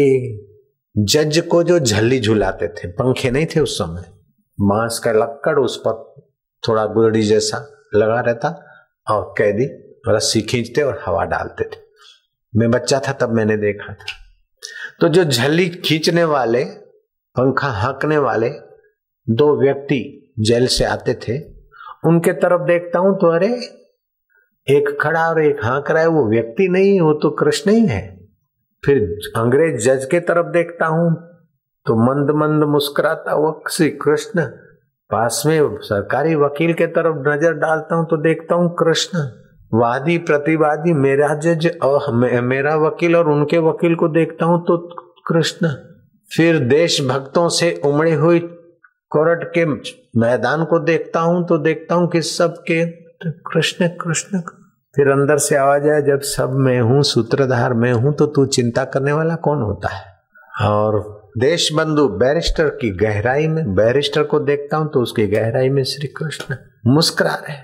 जज को जो झल्ली झुलाते थे, पंखे नहीं थे उस समय मांस का लक्कड़ उस पर थोड़ा गुदड़ी जैसा लगा रहता और कैदी रस्सी खींचते और हवा डालते थे। मैं बच्चा था तब मैंने देखा था। तो जो झल्ली खींचने वाले, पंखा हाँकने वाले दो व्यक्ति जेल से आते थे, उनके तरफ़ देखता हूँ तो अरे, एक खड़ा और एक हाँक रहा है, वो व्यक्ति नहीं, वो तो कृष्ण ही है। फिर अंग्रेज़ जज के तरफ़ देखता हूँ तो मंद मंद मुस्कुराता वो श्री कृष्ण पास में सरकारी वकील के तरफ़ नज़र डालता हूँ तो देखता हूँ कृष्ण, वादी, प्रतिवादी, मेरा जज और मेरा वकील और उनके वकील को देखता हूँ तो कृष्ण। फिर देश भक्तों से उमड़े हुई कोर्ट के मैदान को देखता हूँ तो देखता हूँ कि सब के कृष्ण कृष्ण। फिर अंदर से आवाज़ आया, जब सब मैं हूँ, सूत्रधार मैं हूँ तो तू चिंता करने वाला कौन होता है? और देश बंधु बैरिस्टर की गहराई में, बैरिस्टर को देखता हूँ तो उसकी गहराई में श्री कृष्ण मुस्कुरा रहे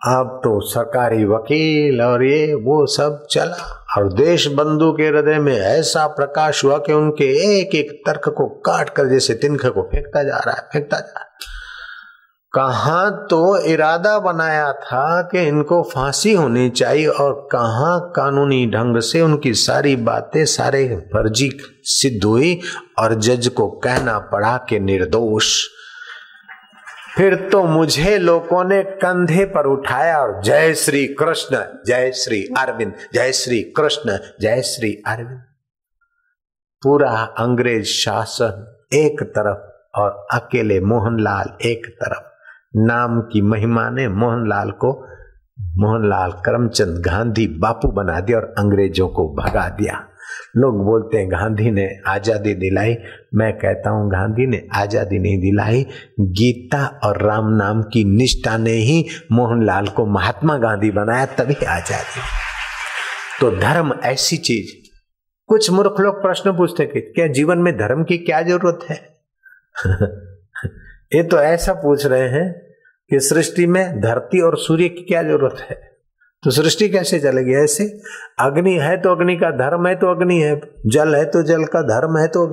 अब तो सरकारी वकील और ये, वो सब चला और देश बंधु के हृदय में ऐसा प्रकाश हुआ कि उनके एक एक तर्क को काट कर जैसे तिनख को फेंकता जा रहा है, फेंकता जा रहा है। कहा तो इरादा बनाया था कि इनको फांसी होनी चाहिए और कहा कानूनी ढंग से उनकी सारी बातें सारे फर्जी सिद्ध हुई और जज को कहना पड़ा कि निर्दोष। फिर तो मुझे लोगों ने कंधे पर उठाया और जय श्री कृष्ण, जय श्री अरविंद, जय श्री कृष्ण, जय श्री अरविंद। पूरा अंग्रेज़ शासन एक तरफ़ और अकेले मोहनलाल एक तरफ़। नाम की महिमा ने मोहनलाल को, मोहनलाल करमचंद गांधी बापू बना दिया और अंग्रेज़ों को भगा दिया। लोग बोलते हैं, गांधी ने आज़ादी दिलाई। मैं कहता हूँ, गांधी ने आज़ादी नहीं दिलाई। गीता और राम नाम की निष्ठा ने ही मोहनलाल को महात्मा गांधी बनाया, तभी आज़ादी। तो धर्म ऐसी चीज़, कुछ मूर्ख लोग प्रश्न पूछते कि क्या जीवन में धर्म की क्या ज़रूरत है? ये तो ऐसा पूछ रहे हैं कि सृष्टि में धरती और सूर्य की क्या ज़रूरत है? तो सृष्टि कैसे चलेगी ऐसे अग्नि है तो अग्नि का, धर्म है तो अग्नि है, जल है तो जल का, धर्म है तो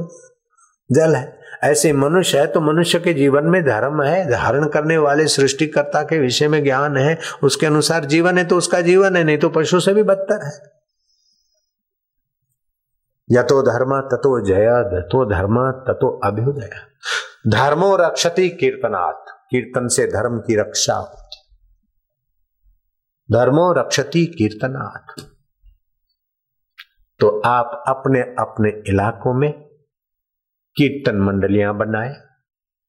जल है। ऐसे मनुष्य है तो मनुष्य के जीवन में धर्म है। धारण करने वाले सृष्टिकर्ता के विषय में ज्ञान है, उसके अनुसार जीवन है तो उसका जीवन है, नहीं तो पशु से भी बदतर है। यतो धर्म ततो जय दतो धर्म ततो अभ्युदय धर्मो रक्षति कीर्तनाथ कीर्तन से धर्म की रक्षा होती। धर्मो रक्षति कीर्तनाथ तो आप अपने अपने इलाकों में कीर्तन मंडलियाँ बनाए।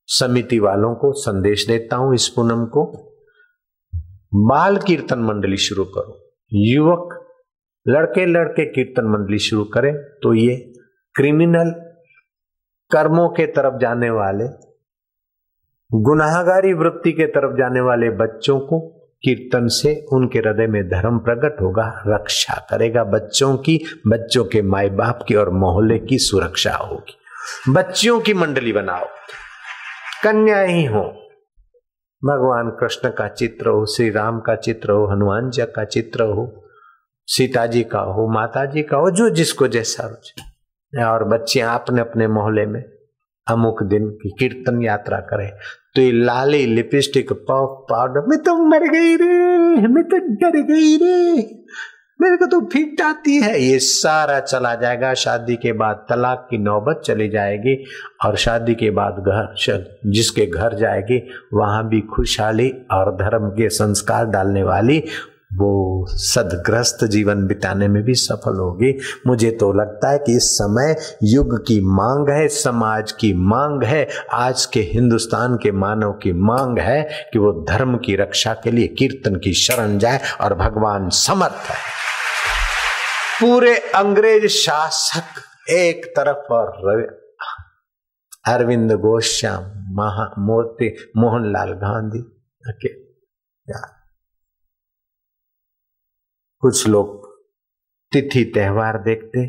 समिति वालों को संदेश देता हूँ इस पूनम को। बाल कीर्तन मंडली शुरू करो। युवक, लड़के लड़के कीर्तन मंडली शुरू करें तो ये क्रिमिनल कर्मों के तरफ़ जाने वाले गुनाहगारी वृत्ति के तरफ़ जाने वाले बच्चों को कीर्तन से उनके हृदय में धर्म प्रकट होगा, रक्षा करेगा। बच्चों की, बच्चों के माए बाप की और मोहल्ले की सुरक्षा होगी। बच्चियों की मंडली बनाओ। कन्या ही हो। भगवान कृष्ण का चित्र हो, श्री राम का चित्र हो, हनुमान जी का चित्र हो, सीता जी का हो, माता जी का हो, जो जिसको जैसा रुचि। और बच्चे अपने अपने मोहल्ले में अमुक दिन की कीर्तन यात्रा करे। तो ये लाली लिपस्टिक पफ पाउडर, मैं तो मर गई रे, मैं तो डर गई रे, मेरे को तो फिट आती है। ये सारा चला जाएगा। शादी के बाद तलाक की नौबत चली जाएगी और शादी के बाद घर जिसके घर जाएगी, वहाँ भी खुशहाली और धर्म के संस्कार डालने वाली वो सदग्रस्त जीवन बिताने में भी सफल होगी। मुझे तो लगता है कि इस समय युग की मांग है, समाज की मांग है, आज के हिंदुस्तान के मानव की मांग है कि वो धर्म की रक्षा के लिए कीर्तन की शरण जाए और भगवान समर्थ है। पूरे अंग्रेज़ शासक एक तरफ़ और अरविंद घोषाम महा मोती मोहनलाल गांधी के कुछ लोग तिथि त्योहार देखते,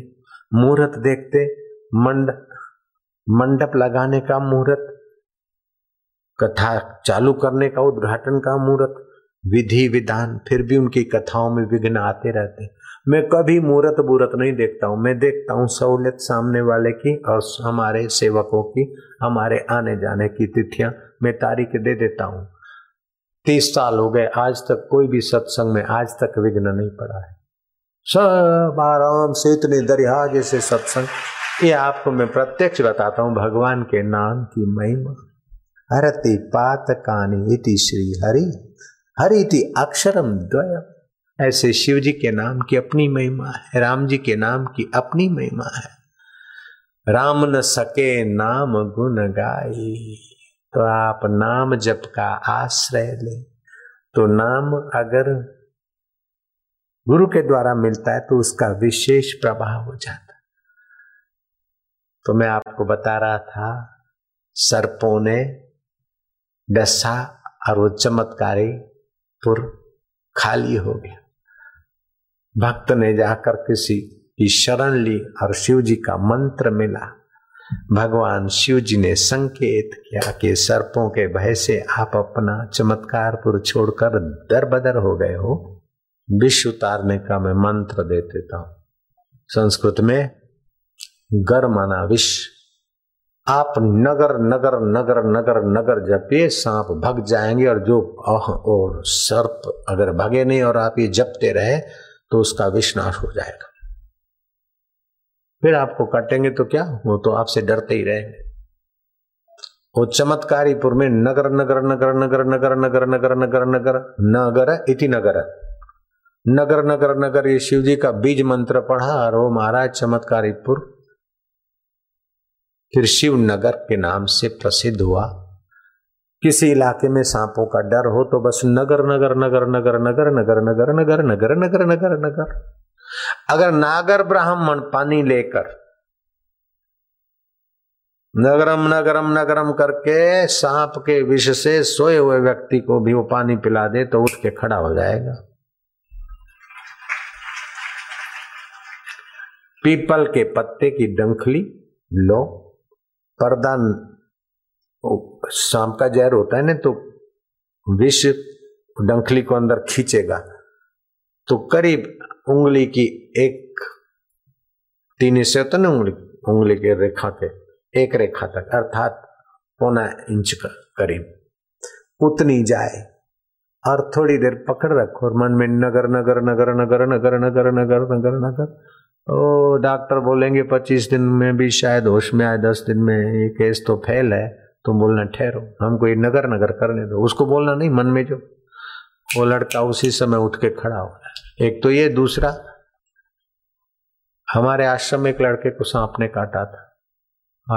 मुहूर्त देखते, मंड, मंडप लगाने का मुहूर्त, कथा चालू करने का, उद्घाटन का मुहूर्त, विधि विधान, फिर भी उनकी कथाओं में विघ्न आते रहते मैं कभी मुहूर्त बूरत नहीं देखता हूँ। मैं देखता हूँ सहूलियत सामने वाले की और हमारे सेवकों की, हमारे आने जाने की तिथियाँ। मैं तारीख दे देता हूँ। तीस साल हो गए, आज तक कोई भी सत्संग में आज तक विघ्न नहीं पड़ा है। सब आराम से इतने दरिया जैसे सत्संग। ये आपको मैं प्रत्यक्ष बताता हूँ, भगवान के नाम की महिमा। हरति पात कानी इति श्री हरि हरि इति अक्षरम द्वय ऐसे शिव जी के नाम की अपनी महिमा है, राम जी के नाम की अपनी महिमा है। राम न सके नाम गुण गाई तो आप नाम जप का आश्रय ले। तो नाम अगर गुरु के द्वारा मिलता है तो उसका विशेष प्रभाव हो जाता तो मैं आपको बता रहा था, सर्पों ने डसा और वो चमत्कारी पुर खाली हो गया। भक्त ने जाकर किसी की शरण ली और शिव जी का मंत्र मिला। भगवान शिव जी ने संकेत किया कि सर्पों के भय से आप अपना चमत्कार पुर छोड़कर दर बदर हो गए हो। विष उतारने का मैं मंत्र दे देता हूँ। संस्कृत में गर माना विष आप नगर नगर नगर नगर नगर जपिए सांप भग जाएँगे और जो अह और सर्प अगर भगे नहीं और आप ये जपते रहे तो उसका विषनाश हो जाएगा। फिर आपको काटेंगे तो क्या वो तो आपसे डरते ही रहेंगे वो चमत्कारीपुर में नगर नगर नगर नगर नगर नगर नगर नगर नगर नगर इति नगर नगर नगर नगर ये शिव जी का बीज मंत्र पढ़ा और वो महाराज चमत्कारीपुर फिर शिव नगर के नाम से प्रसिद्ध हुआ किसी इलाके में सांपों का डर हो तो बस नगर नगर नगर नगर नगर नगर नगर नगर नगर नगर नगर नगर अगर नागर ब्राह्मण पानी लेकर, नगरम नगरम नगरम करके सांप के विष से सोए हुए व्यक्ति को भी वो पानी पिला दे तो उठ के खड़ा हो जाएगा। पीपल के पत्ते की डंखली लो। पर्दा सांप का जहर होता है ना तो विष डंखली को अंदर खींचेगा। तो करीब उंगली की एक तीन से होता ना उंगली? उंगली के रेखा के एक रेखा तक, अर्थात पौना इंच का करीब। उतनी जाए और थोड़ी देर पकड़ रखो और मन में नगर नगर नगर नगर नगर नगर नगर नगर नगर। ओ, डॉक्टर बोलेंगे पच्चीस दिन में भी शायद होश में आए, दस दिन में ये केस तो फेल है, तुम बोलना ठहरो। हमको ये नगर नगर करने दो। उसको बोलना नहीं, मन में जो वो लड़का उसी समय उठ के खड़ा हो एक तो ये, दूसरा, हमारे आश्रम में एक लड़के को सांप ने काटा था।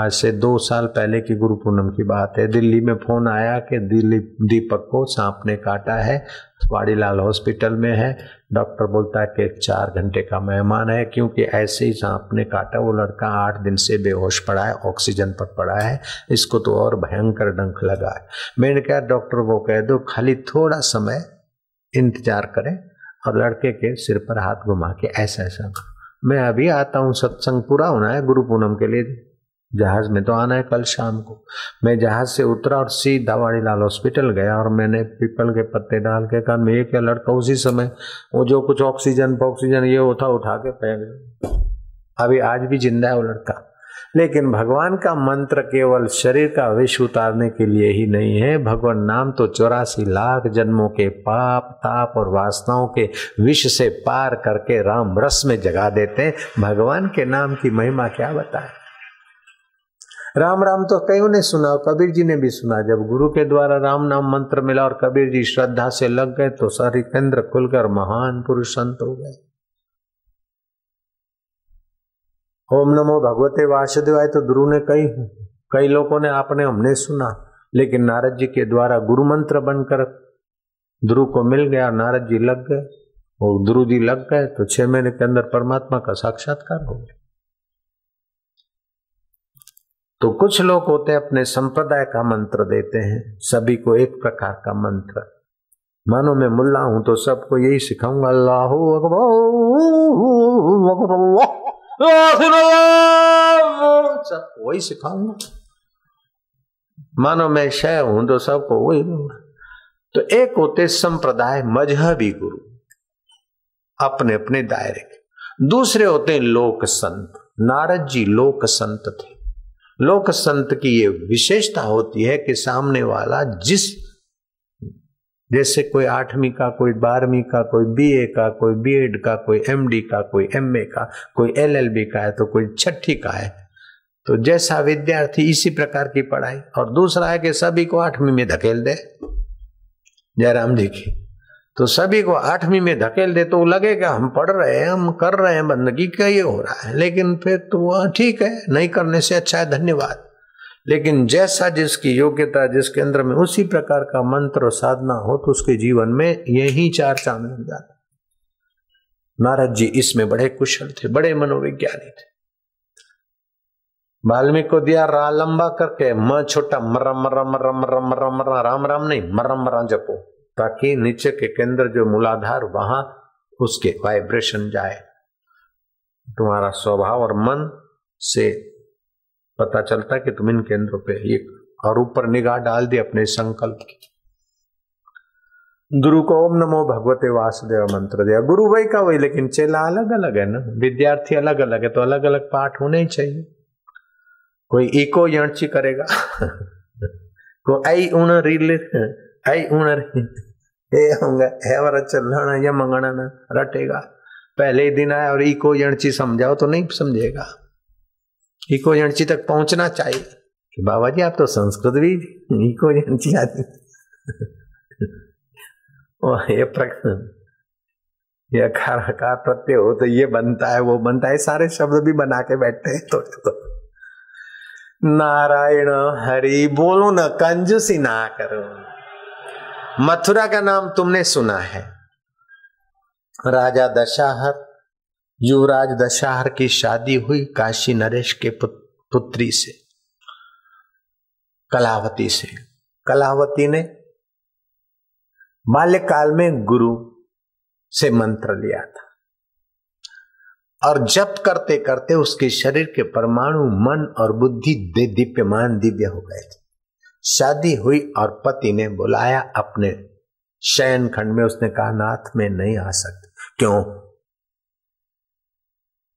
आज से दो साल पहले की गुरु पूनम की बात है। दिल्ली में फ़ोन आया कि दिल्ली दीपक को सांप ने काटा है, वाड़ीलाल हॉस्पिटल में है। डॉक्टर बोलता है कि चार घंटे का मेहमान है, क्योंकि ऐसे ही सांप ने काटा। वो लड़का आठ दिन से बेहोश पड़ा है, ऑक्सीजन पर पड़ा है। इसको तो और भयंकर डंक लगा है। मैंने कहा, डॉक्टर वो कह दो, खाली थोड़ा समय इंतज़ार करें और लड़के के सिर पर हाथ घुमा के ऐसा ऐसा मैं अभी आता हूँ, सत्संग पूरा होना है गुरु पूनम के लिए। जहाज़ में तो आना है कल शाम को। मैं जहाज़ से उतरा और सीधा वाड़ीलाल हॉस्पिटल गया और मैंने पीपल के पत्ते डाल के कहा मैं क्या लड़का उसी समय, वो जो कुछ ऑक्सीजन ऑक्सीजन ये उठा उठा के फेंक अभी आज भी ज़िंदा है वो लड़का। लेकिन भगवान का मंत्र केवल शरीर का विष उतारने के लिए ही नहीं है। भगवान नाम तो चौरासी लाख जन्मों के पाप, ताप और वासनाओं के विष से पार करके राम रस में जगा देते हैं। भगवान के नाम की महिमा क्या बताए? राम राम तो कई ने सुना, कबीर जी ने भी सुना। जब गुरु के द्वारा राम नाम मंत्र मिला और कबीर जी श्रद्धा से लग गए तो सारी केंद्र खुलकर महान पुरुष संत हो गए। ओम नमो भगवते वासुदेवाय। तो गुरु ने कई कई लोगों ने आपने हमने सुना, लेकिन नारद जी के द्वारा गुरु मंत्र बनकर ध्रुव को मिल गया, नारद जी लग गए। और ध्रुव जी लग गए तो छह महीने के अंदर परमात्मा का साक्षात्कार हो गया। तो कुछ लोग होते अपने संप्रदाय का मंत्र देते हैं, सभी को एक प्रकार का मंत्र। मानो मैं मुल्ला हूँ तो सबको यही सिखाऊँगा अल्लाह वही सिखाऊँगा मानो मैं शय हूँ तो सबको वही दूँगा तो एक होते संप्रदाय मजहबी गुरु, अपने अपने दायरे के। दूसरे होते लोक संत। नारद जी लोक संत थे। लोक संत की ये विशेषता होती है कि सामने वाला जिस जैसे कोई आठवीं का, कोई बारहवीं का, कोई बीए का, कोई बीएड का, कोई एमडी का, कोई एमए का, कोई एलएलबी का है तो कोई छठी का है। तो जैसा विद्यार्थी इसी प्रकार की पढ़ाई और दूसरा है कि सभी को आठवीं में धकेल दे। जयराम जी की तो सभी को आठवीं में धकेल दे तो लगेगा हम पढ़ रहे हैं, हम कर रहे हैं, बंदगी का ये हो रहा है, लेकिन फिर तो ठीक है, नहीं करने से अच्छा है, धन्यवाद। लेकिन जैसा जिसकी योग्यता जिस अंदर में उसी प्रकार का मंत्र और साधना हो तो उसके जीवन में यही चार चाँद लग जाते नारद जी इसमें बड़े कुशल थे, बड़े मनोविज्ञानी थे। वाल्मीकि को दिया रा लंबा करके, म छोटा मरम मरम मरम मरम मरम राम राम नहीं मरम मरा जपो, ताकि नीचे के केंद्र जो मूलाधार, वहाँ उसके वाइब्रेशन जाए। तुम्हारा स्वभाव और मन से पता चलता कि तुम इन केंद्रों पे ये और ऊपर निगाह डाल दी अपने संकल्प की। गुरु को ओम नमो भगवते वासुदेव मंत्र दिया। गुरु वही का वही, लेकिन चेला अलग अलग है ना? विद्यार्थी अलग अलग है तो अलग अलग पाठ होने ही चाहिए। कोई इको यणची करेगा? को आई उण रील आई उणर हे चलना या मंगना न, रटेगा। पहले ही दिन आया और इको यणची समझाओ तो नहीं समझेगा। इको यणची तक पहुँचना चाहिए। कि बाबा जी आप तो संस्कृत भी इको यणची आती ये ये कार प्रत्यय हो तो ये बनता है वो बनता है सारे शब्द भी बना के बैठते हैं तो, तो। नारायण हरि बोलो न कंजूसी ना करो। मथुरा का नाम तुमने सुना है। राजा दशाहर युवराज दशाहर की शादी हुई काशी नरेश के पुत्री से। कलावती से। कलावती ने बाल्यकाल में गुरु से मंत्र लिया था। और जप करते करते उसके शरीर के परमाणु मन और बुद्धि दीप्यमान दिव्य हो गए थे। शादी हुई और पति ने बुलाया अपने शयन खंड में। उसने कहा, नाथ में नहीं आ सकते। क्यों?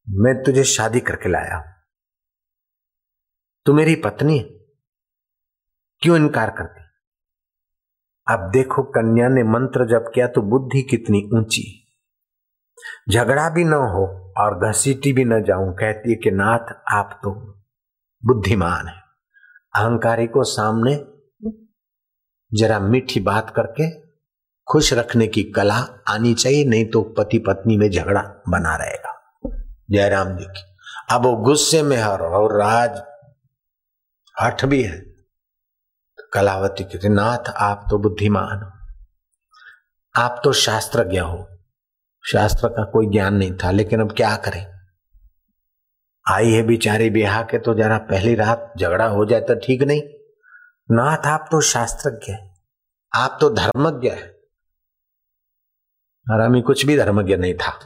मैं तुझे शादी करके लाया तू मेरी पत्नी क्यों इनकार करती? अब देखो कन्या ने मंत्र जब किया तो बुद्धि कितनी ऊँची। झगड़ा भी न हो और घसीटी भी न जाऊँ, कहती है कि नाथ, आप तो बुद्धिमान है। अहंकारी को सामने जरा मीठी बात करके खुश रखने की कला आनी चाहिए, नहीं तो पति पत्नी में झगड़ा बना रहेगा। जयराम जी की। अब वो गुस्से में हर और राज हठ भी है। तो कलावती कहते, नाथ, आप तो बुद्धिमान हो। आप तो शास्त्रज्ञ हो। शास्त्र का कोई ज्ञान नहीं था, लेकिन अब क्या करें? आई है बिचारी ब्याह के तो जरा पहली रात झगड़ा हो जाए तो ठीक नहीं। नाथ, आप तो शास्त्रज्ञ है। आप तो धर्मज्ञ है। आरामी कुछ भी धर्मज्ञ नहीं था।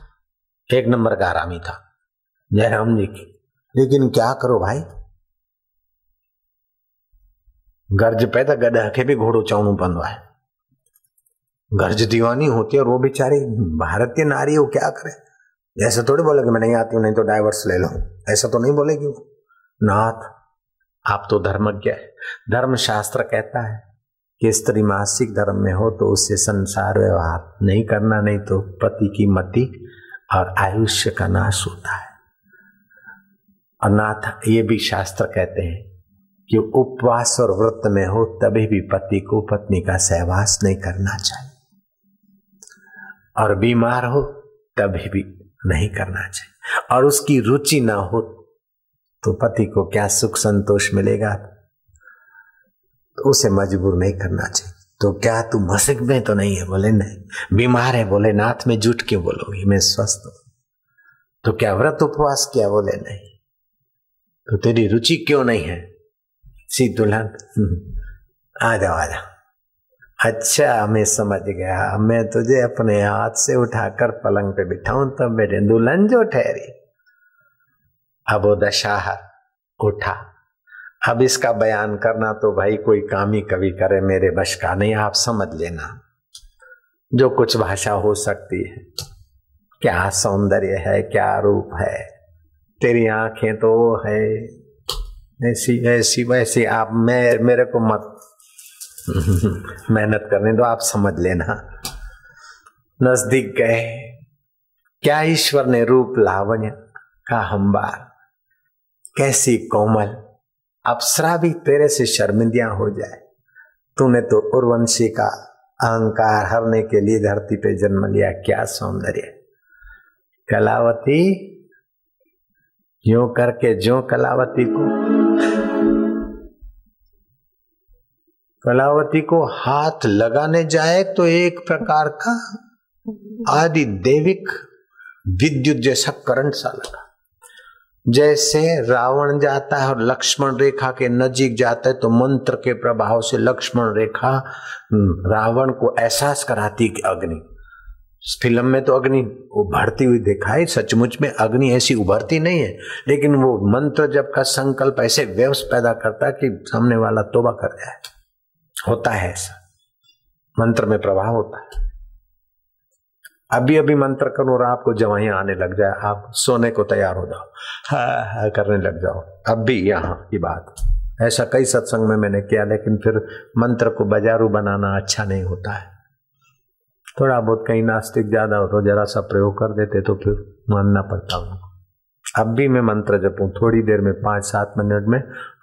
एक नंबर का आरामी था। जयराम जी की। लेकिन क्या करो भाई? गर्ज पे तो गॾ खे बि घोड़ो चवणो पवंदो आहे गर्ज दीवानी होती है और वो बेचारी भारतीय नारी हो, क्या करे? ऐसा थोड़ी बोलेगी मैं नहीं आती हूँ, नहीं तो डाइवर्स ले लो। ऐसा तो नहीं बोलेगी वो नाथ, आप तो धर्मज्ञ है। धर्म शास्त्र कहता है कि स्त्री मासिक धर्म में हो तो उससे संसार व्यवहार नहीं करना, नहीं तो पति की मति और आयुष्य का नाश होता है। और नाथ ये भी शास्त्र कहते हैं कि उपवास और व्रत में हो, तभी भी पति को, पत्नी का सहवास नहीं करना चाहिए। और बीमार हो, तभी भी नहीं करना चाहिए। और उसकी रुचि ना हो तो पति को क्या सुख संतोष मिलेगा? तो उसे मजबूर नहीं करना चाहिए। तो क्या तू मसिक में तो नहीं है? बोले, नहीं। बीमार है, बोले, नाथ में जुट क्यों बोलोगी? मैं स्वस्थ हूँ। तो क्या व्रत उपवास किया? बोले, नहीं। तो तेरी रुचि क्यों नहीं है? सी दुल्हन आ जाओ आ जाओ अच्छा मैं समझ गया। मैं तुझे अपने हाथ से उठाकर पलंग पे बिठाऊं तब मेरे दुल्हन जो ठहरी। अब वो दशाहर उठा। अब इसका बयान करना तो भाई कोई काम ही कभी करे, मेरे बश का नहीं, आप समझ लेना। जो कुछ भाषा हो सकती है। क्या सौंदर्य है, क्या रूप है? तेरी आँखें तो है। ऐसी ऐसी, वैसी आप मैं, मेरे को मत मेहनत करने दो, आप समझ लेना। नज़दीक गए। क्या ईश्वर ने रूप लावण्य का हमबार कैसी कोमल। अप्सरा भी तेरे से शर्मिंदियाँ हो जाए। तूने तो उर्वंशी का अहंकार हरने के लिए धरती पे जन्म लिया। क्या सौंदर्य। कलावती यो करके जो कलावती को कलावती को हाथ लगाने जाए तो एक प्रकार का आदि देविक विद्युत जैसा करंट सा लगा। जैसे रावण जाता है और लक्ष्मण रेखा के नजीक जाता है तो मंत्र के प्रभाव से लक्ष्मण रेखा रावण को एहसास कराती कि अग्नि। फ़िल्म में तो अग्नि उभरती हुई दिखाई सचमुच में अग्नि ऐसी उभरती नहीं है लेकिन वो मंत्र जब का संकल्प ऐसे व्यवस पैदा करता है कि सामने वाला तोबा कर जाए होता है ऐसा। मंत्र में प्रभाव होता है। अभी अभी मंत्र करो और आपको जवाइयाँ आने लग जाए। आप सोने को तैयार हो जाओ। हा, हा करने लग जाओ। अब भी यहाँ की बात। ऐसा कई सत्संग में मैंने किया लेकिन फिर मंत्र को बाजारू बनाना अच्छा नहीं होता है। थोड़ा बहुत कहीं नास्तिक ज़्यादा हो तो जरा सा प्रयोग कर देते तो फिर मानना पड़ता उनको। अब भी मैं मंत्र जपूं, थोड़ी देर में, पाँच सात मिनट में,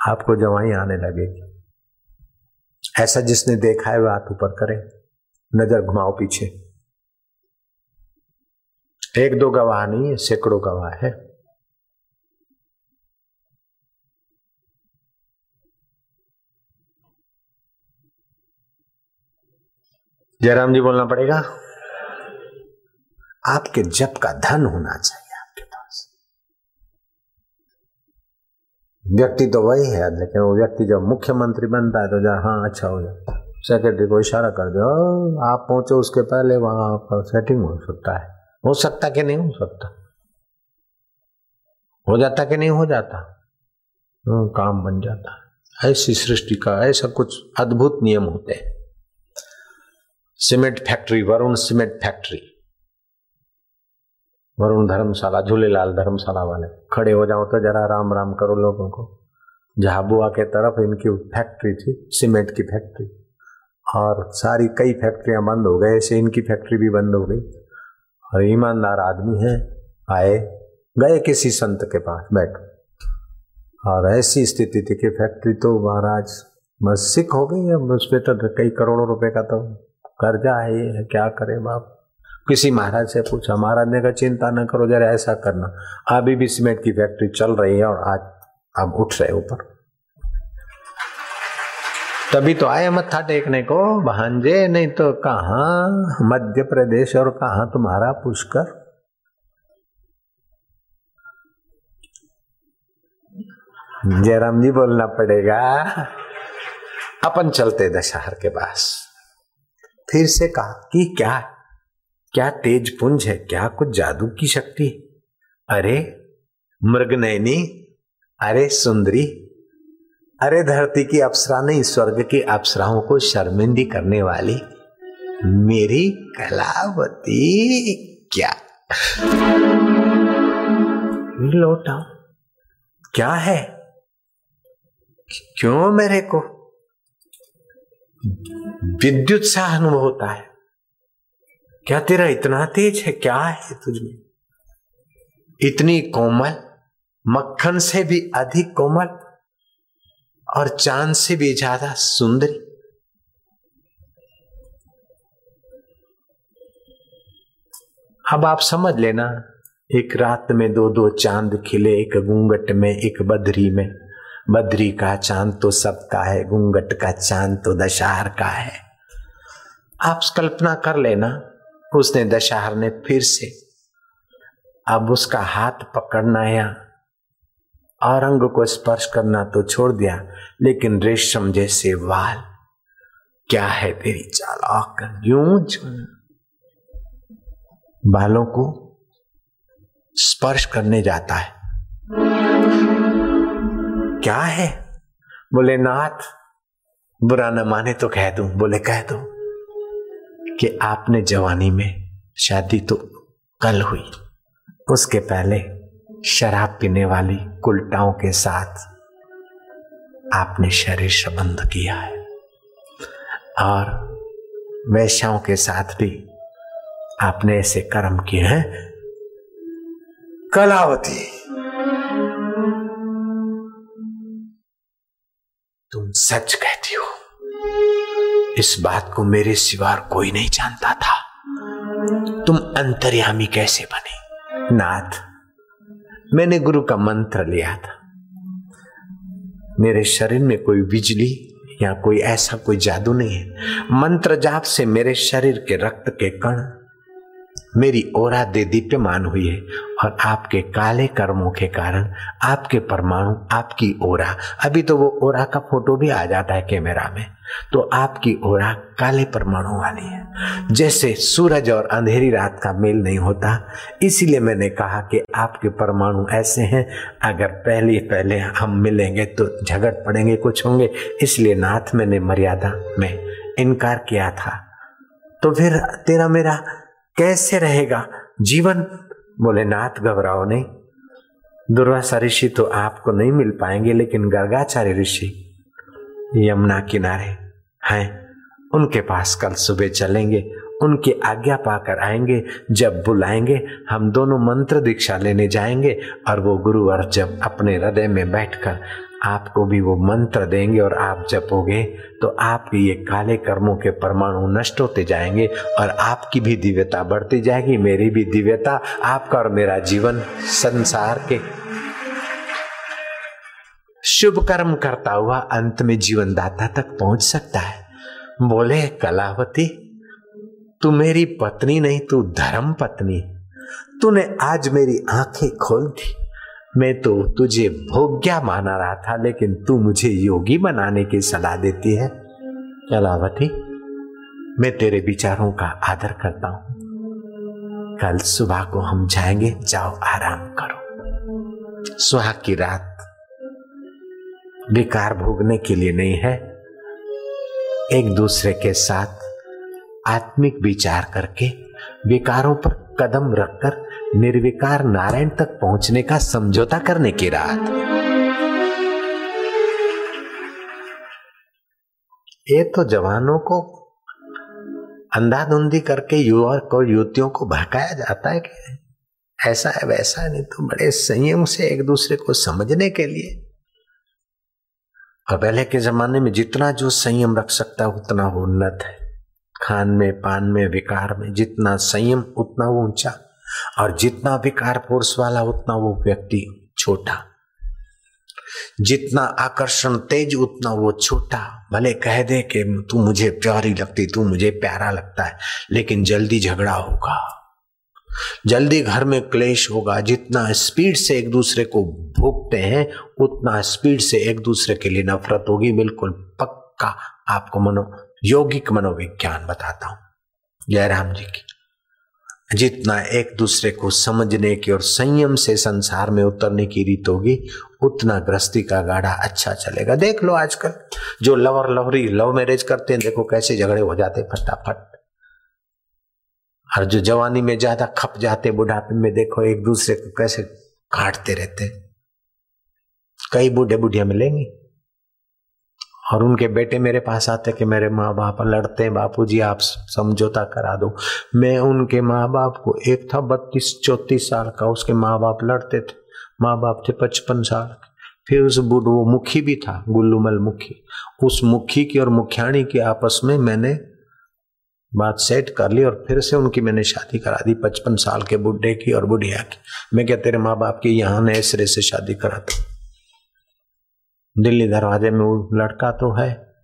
आपको जवाई आने लगेगी। ऐसा जिसने देखा है वह हाथ ऊपर करे, नज़र घुमाओ पीछे। एक दो गवाह नहीं है, सैकड़ों गवाह है। जयराम जी बोलना पड़ेगा। आपके जप का धन होना चाहिए आपके पास। व्यक्ति तो वही है, लेकिन वो व्यक्ति जब मुख्यमंत्री बनता है तो जा हाँ अच्छा हो जाता है। सेक्रेटरी को इशारा कर दो आप पहुंचो उसके पहले, वहाँ आपका सेटिंग हो सकता है। हो सकता कि नहीं हो सकता? हो जाता कि नहीं हो जाता? तो काम बन जाता है। ऐसी सृष्टि का, ऐसा कुछ अद्भुत नियम होते हैं। Cement factory, Varun cement factory. Varun धर्मशाला, झूलेलाल धर्मशाला वाले। खड़े हो जाओ तो जरा राम राम करो लोगों को। झाबुआ के तरफ़ इनकी फैक्ट्री थी, सीमेंट की फैक्ट्री। और सारी कई फैक्ट्रियाँ बंद हो गए, ऐसे इनकी फैक्ट्री भी बंद हो गई। और ईमानदार आदमी है, आए, गए किसी संत के पास, बैठ। और ऐसी स्थिति थी कि फैक्ट्री तो महाराज मस्सिक हो गई है उस पर तो कई करोड़ों रुपए का तो कर्जा है क्या करे बाप? किसी महाराज से पूछा, महाराज ने कहा चिंता न करो, जरा ऐसा करना। अभी भी सीमेंट की फैक्ट्री चल रही है और आज अब उठ रहे ऊपर। तभी तो आए मत्था टेकने को भांजे नहीं तो कहा? मध्य प्रदेश और कहा तुम्हारा पुष्कर? जयराम जी बोलना पड़ेगा। अपन चलते दशहर के पास। फिर से कहा, कि क्या क्या तेज पुंज है? क्या कुछ जादू की शक्ति अरे, मृगनयनी, अरे सुंदरी, अरे धरती की अप्सरा नहीं, स्वर्ग की अप्सराओं को शर्मिंदी करने वाली मेरी कलावती क्या? लौटा क्या है? क्यों मेरे को? विद्युत सा अनुभव होता है। क्या तेरा इतना तेज है? क्या है तुझमें इतनी कोमल, मक्खन से भी अधिक कोमल और चाँद से भी ज़्यादा सुंदरी। अब आप समझ लेना, एक रात में दो दो चाँद खिले, एक घूंघट में, एक बदरी में। बद्री का चाँद तो सबका है, घूंघट का चाँद तो दशहर का है। आप कल्पना कर लेना, उसने दशहर ने फिर से, अब उसका हाथ पकड़ना या और अंग को स्पर्श करना तो छोड़ दिया, लेकिन रेशम जैसे वाल, क्या है तेरी चालाक यूँ बालों को स्पर्श करने जाता है। क्या है? बोले, नाथ, बुरा न माने तो कह दूँ। बोले, कह दो कि आपने जवानी में शादी तो कल हुई। उसके पहले शराब पीने वाली कुलटाओं के साथ आपने शरीर संबंध किया है। और वैश्याओं के साथ भी आपने ऐसे कर्म किए हैं। कलावती। तुम सच कहती हो। इस बात को मेरे सिवार कोई नहीं जानता था। तुम अंतर्यामी कैसे बने? नाथ, मैंने गुरु का मंत्र लिया था। मेरे शरीर में कोई बिजली या कोई ऐसा कोई जादू नहीं है। मंत्र जाप से मेरे शरीर के रक्त के कण मेरी ओरा दे दीप्यमान हुई है और आपके काले कर्मों के कारण आपके परमाणु आपकी ओरा। अभी तो वो ओरा का फ़ोटो भी आ जाता है कैमरा में। तो आपकी ओरा काले परमाणु वाली है। जैसे सूरज और अंधेरी रात का मेल नहीं होता, इसीलिए मैंने कहा कि आपके परमाणु ऐसे हैं। अगर पहले पहले हम मिलेंगे तो झगड़ पड़ेंगे, कुछ होंगे। इसलिए नाथ मैंने मर्यादा में इनकार किया था। तो फिर तेरा मेरा कैसे रहेगा? जीवन? बोले, नाथ घबराओ नहीं। दुर्वासा ऋषि तो आपको नहीं मिल पाएँगे, लेकिन गर्गाचार्य ऋषि यमुना किनारे हैं। उनके पास कल सुबह चलेंगे, उनकी आज्ञा पाकर आएँगे। जब बुलाएँगे, हम दोनों मंत्र दीक्षा लेने जाएँगे और वो गुरुवर जब अपने हृदय में बैठकर आपको भी वो मंत्र देंगे और आप जपोगे तो आपके ये काले कर्मों के परमाणु नष्ट होते जाएँगे और आपकी भी दिव्यता बढ़ती जाएगी, मेरी भी दिव्यता, आपका और मेरा जीवन संसार के। शुभ कर्म करता हुआ अंत में जीवन दाता तक पहुँच सकता है। बोले, कलावती, तू मेरी पत्नी नहीं, तू धर्म पत्नी। तूने आज मेरी आँखें खोल दी। मैं तो तुझे भोग्या माना रहा था, लेकिन तू मुझे योगी बनाने की सलाह देती है। कलावती मैं तेरे विचारों का आदर करता हूँ। कल सुबह को हम जाएँगे, जाओ आराम करो। सुहाग की रात विकार भोगने के लिए नहीं है। एक दूसरे के साथ आत्मिक विचार करके विकारों पर कदम रखकर निर्विकार नारायण तक पहुँचने का समझौता करने की रात ये तो जवानों को अंधाधुंधी करके युवक और युवतियों को भड़काया जाता है कि ऐसा है, वैसा है, नहीं तो बड़े संयम से एक दूसरे को समझने के लिए। और पहले के जमाने में जितना जो संयम रख सकता है, उतना उन्नत है। खान में, पान में, विकार में जितना संयम, उतना ऊँचा। और जितना विकार फोर्स वाला, उतना वो व्यक्ति छोटा। जितना आकर्षण तेज, उतना वो छोटा। भले कह दे कि तू मुझे प्यारी लगती, तू मुझे प्यारा लगता है, लेकिन जल्दी झगड़ा होगा। जल्दी घर में क्लेश होगा। जितना स्पीड से एक दूसरे को भोगते हैं, उतना स्पीड से एक दूसरे के लिए नफरत होगी। बिल्कुल पक्का आपको मनो, यौगिक मनोविज्ञान बताता हूँ। जयराम जी की। जितना एक दूसरे को समझने की और संयम से संसार में उतरने की रीत होगी, उतना गृहस्थी का गाढ़ा अच्छा चलेगा। देख लो आजकल, जो लवर लवरी, लव मैरिज करते हैं, देखो कैसे झगड़े हो जाते फटाफट। और जो जवानी में ज़्यादा खप जाते बुढ़ापे में देखो एक दूसरे को कैसे काटते रहते कई बूढ़े बुढ़िया मिलेंगी। और उनके बेटे मेरे पास आते कि मेरे माँ बाप लड़ते हैं बापू जी आप समझौता करा दो। मैं उनके माँ बाप को एक था बत्तीस चौतीस साल का, उसके माँ बाप लड़ते थे। माँ बाप थे पचपन साल के। फिर उस बुढ़, वो मुखी भी था, गुल्लूमल मुखी। उस मुखी की और मुखियाणी की आपस में मैंने बात सेट कर ली और फिर से उनकी मैंने शादी करा दी, पचपन साल के बुढ़े की और बुढ़िया की। मैं क्या तेरे माँ बाप की यहाँ नए सिरे से शादी कराता? दिल्ली दरवाजे में वो लड़का तो है।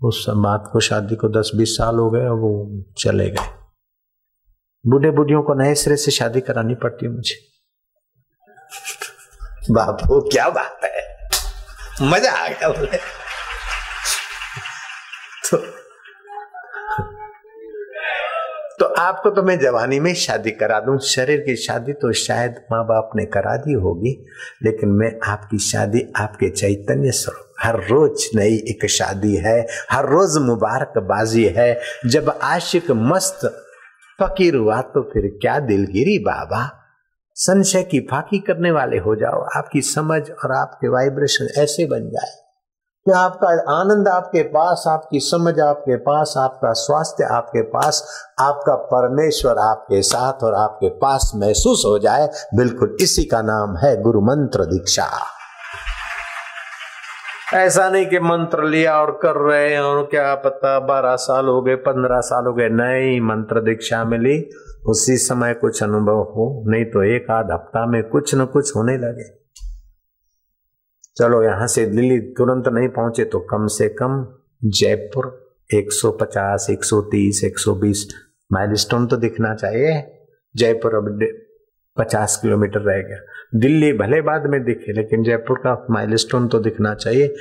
उस बात को शादी को दस बीस साल हो गए और वो चले गए। बूढ़े बुढ़ियों को नए सिरे से शादी करानी पड़ती है मुझे। बापू क्या बात है? मज़ा आ गया बोले। तो तो आपको तो मैं जवानी में शादी करा दूँ। शरीर की शादी तो शायद माँ बाप ने करा दी होगी, लेकिन मैं आपकी शादी आपके चैतन्य स्वरूप। हर रोज नई एक शादी है, हर रोज मुबारकबाजी है। जब आशिक मस्त फकीर हुआ तो फिर क्या दिलगिरी बाबा? संशय की फाकी करने वाले हो जाओ। आपकी समझ और आपके वाइब्रेशन ऐसे बन जाए। कि आपका आनंद आपके पास, आपकी समझ आपके पास, आपका स्वास्थ्य आपके पास, आपका परमेश्वर आपके साथ और आपके पास महसूस हो जाए, बिल्कुल इसी का नाम है गुरु मंत्र दीक्षा। ऐसा नहीं कि मंत्र लिया और कर रहे हैं और क्या पता बारह साल हो गए, पंद्रह साल हो गए, नई मंत्र दीक्षा मिली। उसी समय कुछ अनुभव हो, नहीं तो एक आध हफ़्ता में कुछ न कुछ होने लगे। चलो यहाँ से दिल्ली तुरंत नहीं पहुँचे तो कम से कम जयपुर 150, 130, 120 माइलस्टोन तो दिखना चाहिए। जयपुर अब पचास किलोमीटर रह गया। दिल्ली भले बाद में दिखे लेकिन जयपुर का माइलस्टोन तो दिखना चाहिए।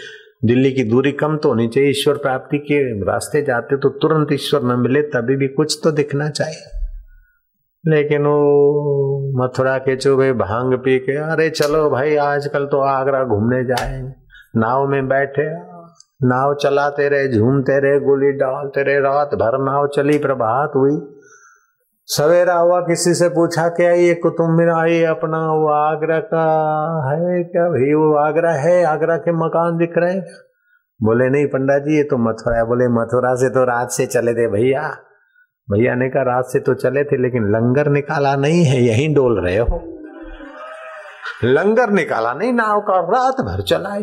दिल्ली की दूरी कम तो होनी चाहिए ईश्वर प्राप्ति के रास्ते जाते तो तुरंत ईश्वर न मिले तभी भी कुछ तो दिखना चाहिए। लेकिन वो मथुरा के चुबे भाँग पी के, अरे चलो भाई, आजकल तो आगरा घूमने जाएँगे। नाव में बैठे, नाव चलाते रहे, झूमते रहे, गोली डालते रहे, रात भर नाव चली, प्रभात हुई। सवेरा हुआ, किसी से पूछा, क्या ये कुतुब मीनार ये अपना वो आगरा का है क्या भाई? वो आगरा है, आगरा के मकान दिख रहे बोले, नहीं पंडा जी ये तो मथुरा है। बोले, मथुरा से तो रात से चले थे भैया। भैया ने कहा, रात से तो चले थे, लेकिन लंगर निकाला नहीं है, यहीं डोल रहे हो। लंगर निकाला नहीं, नाव का, रात भर चलाए।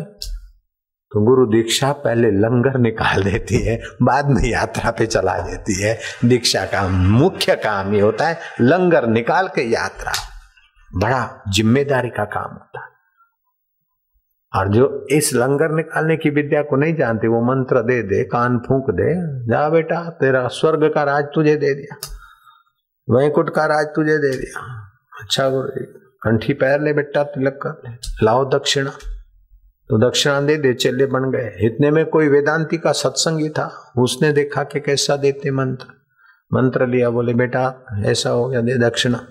तो गुरु दीक्षा पहले लंगर निकाल देती है, बाद में यात्रा पे चला देती है। दीक्षा का मुख्य काम ये होता है, लंगर निकाल के यात्रा। बड़ा ज़िम्मेदारी का काम होता है। और जो इस लंगर निकालने की विद्या को नहीं जानते, वो मंत्र दे दे, कान फूंक दे, जा बेटा, तेरा स्वर्ग का राज तुझे दे दिया। वैकुंठ का राज तुझे दे दिया। अच्छा गुरु जी कंठी पैर ले बेटा, तिलक कर ले। लाओ दक्षिणा। तो दक्षिणा दे दे, चेले बन गए। इतने में कोई वेदांती का सत्संगी था। उसने देखा कि कैसा देते मंत्र। मंत्र लिया, बोले, बेटा, ऐसा हो गया, दे दक्षिणा।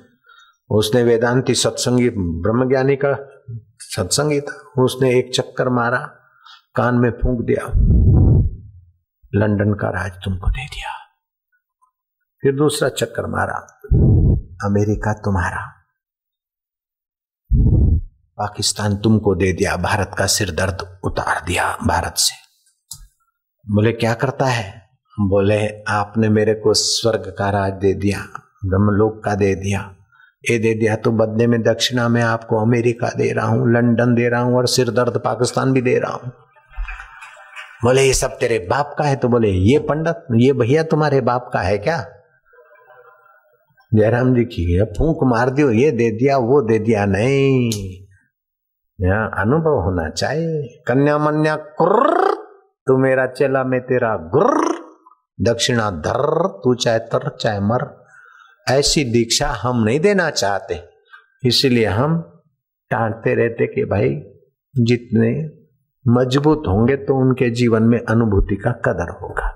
उसने वेदांती सत्संगी ब्रह्मज्ञानी का सत्संगी था उसने एक चक्कर मारा, कान में फूंक दिया। लंदन का राज तुमको दे दिया। फिर दूसरा चक्कर मारा, अमेरिका तुम्हारा। पाकिस्तान तुमको दे दिया, भारत का सिर दर्द उतार दिया भारत से। बोले, क्या करता है? बोले, आपने मेरे को स्वर्ग का राज दे दिया, ब्रह्मलोक का दे दिया। ये दे दिया तो बदले में दक्षिणा में आपको अमेरिका दे रहा हूँ, लंदन दे रहा हूँ और सिर दर्द पाकिस्तान भी दे रहा हूँ। बोले, ये सब तेरे बाप का है? तो बोले, ये पंडित, ये भैया तुम्हारे बाप का है क्या? जयराम जी की फूक मार दियो, ये दे दिया, वो दे दिया नहीं। अनुभव होना चाहिए। कन्या मन्या कुर्र, तू मेरा चेला, मैं तेरा गुर्र। दक्षिणा धर, तू चाहे तर, चाहे मर। ऐसी दीक्षा हम नहीं देना चाहते। इसलिए हम टाँटते रहते कि भाई, जितने मज़बूत होंगे तो उनके जीवन में अनुभूति का कदर होगा।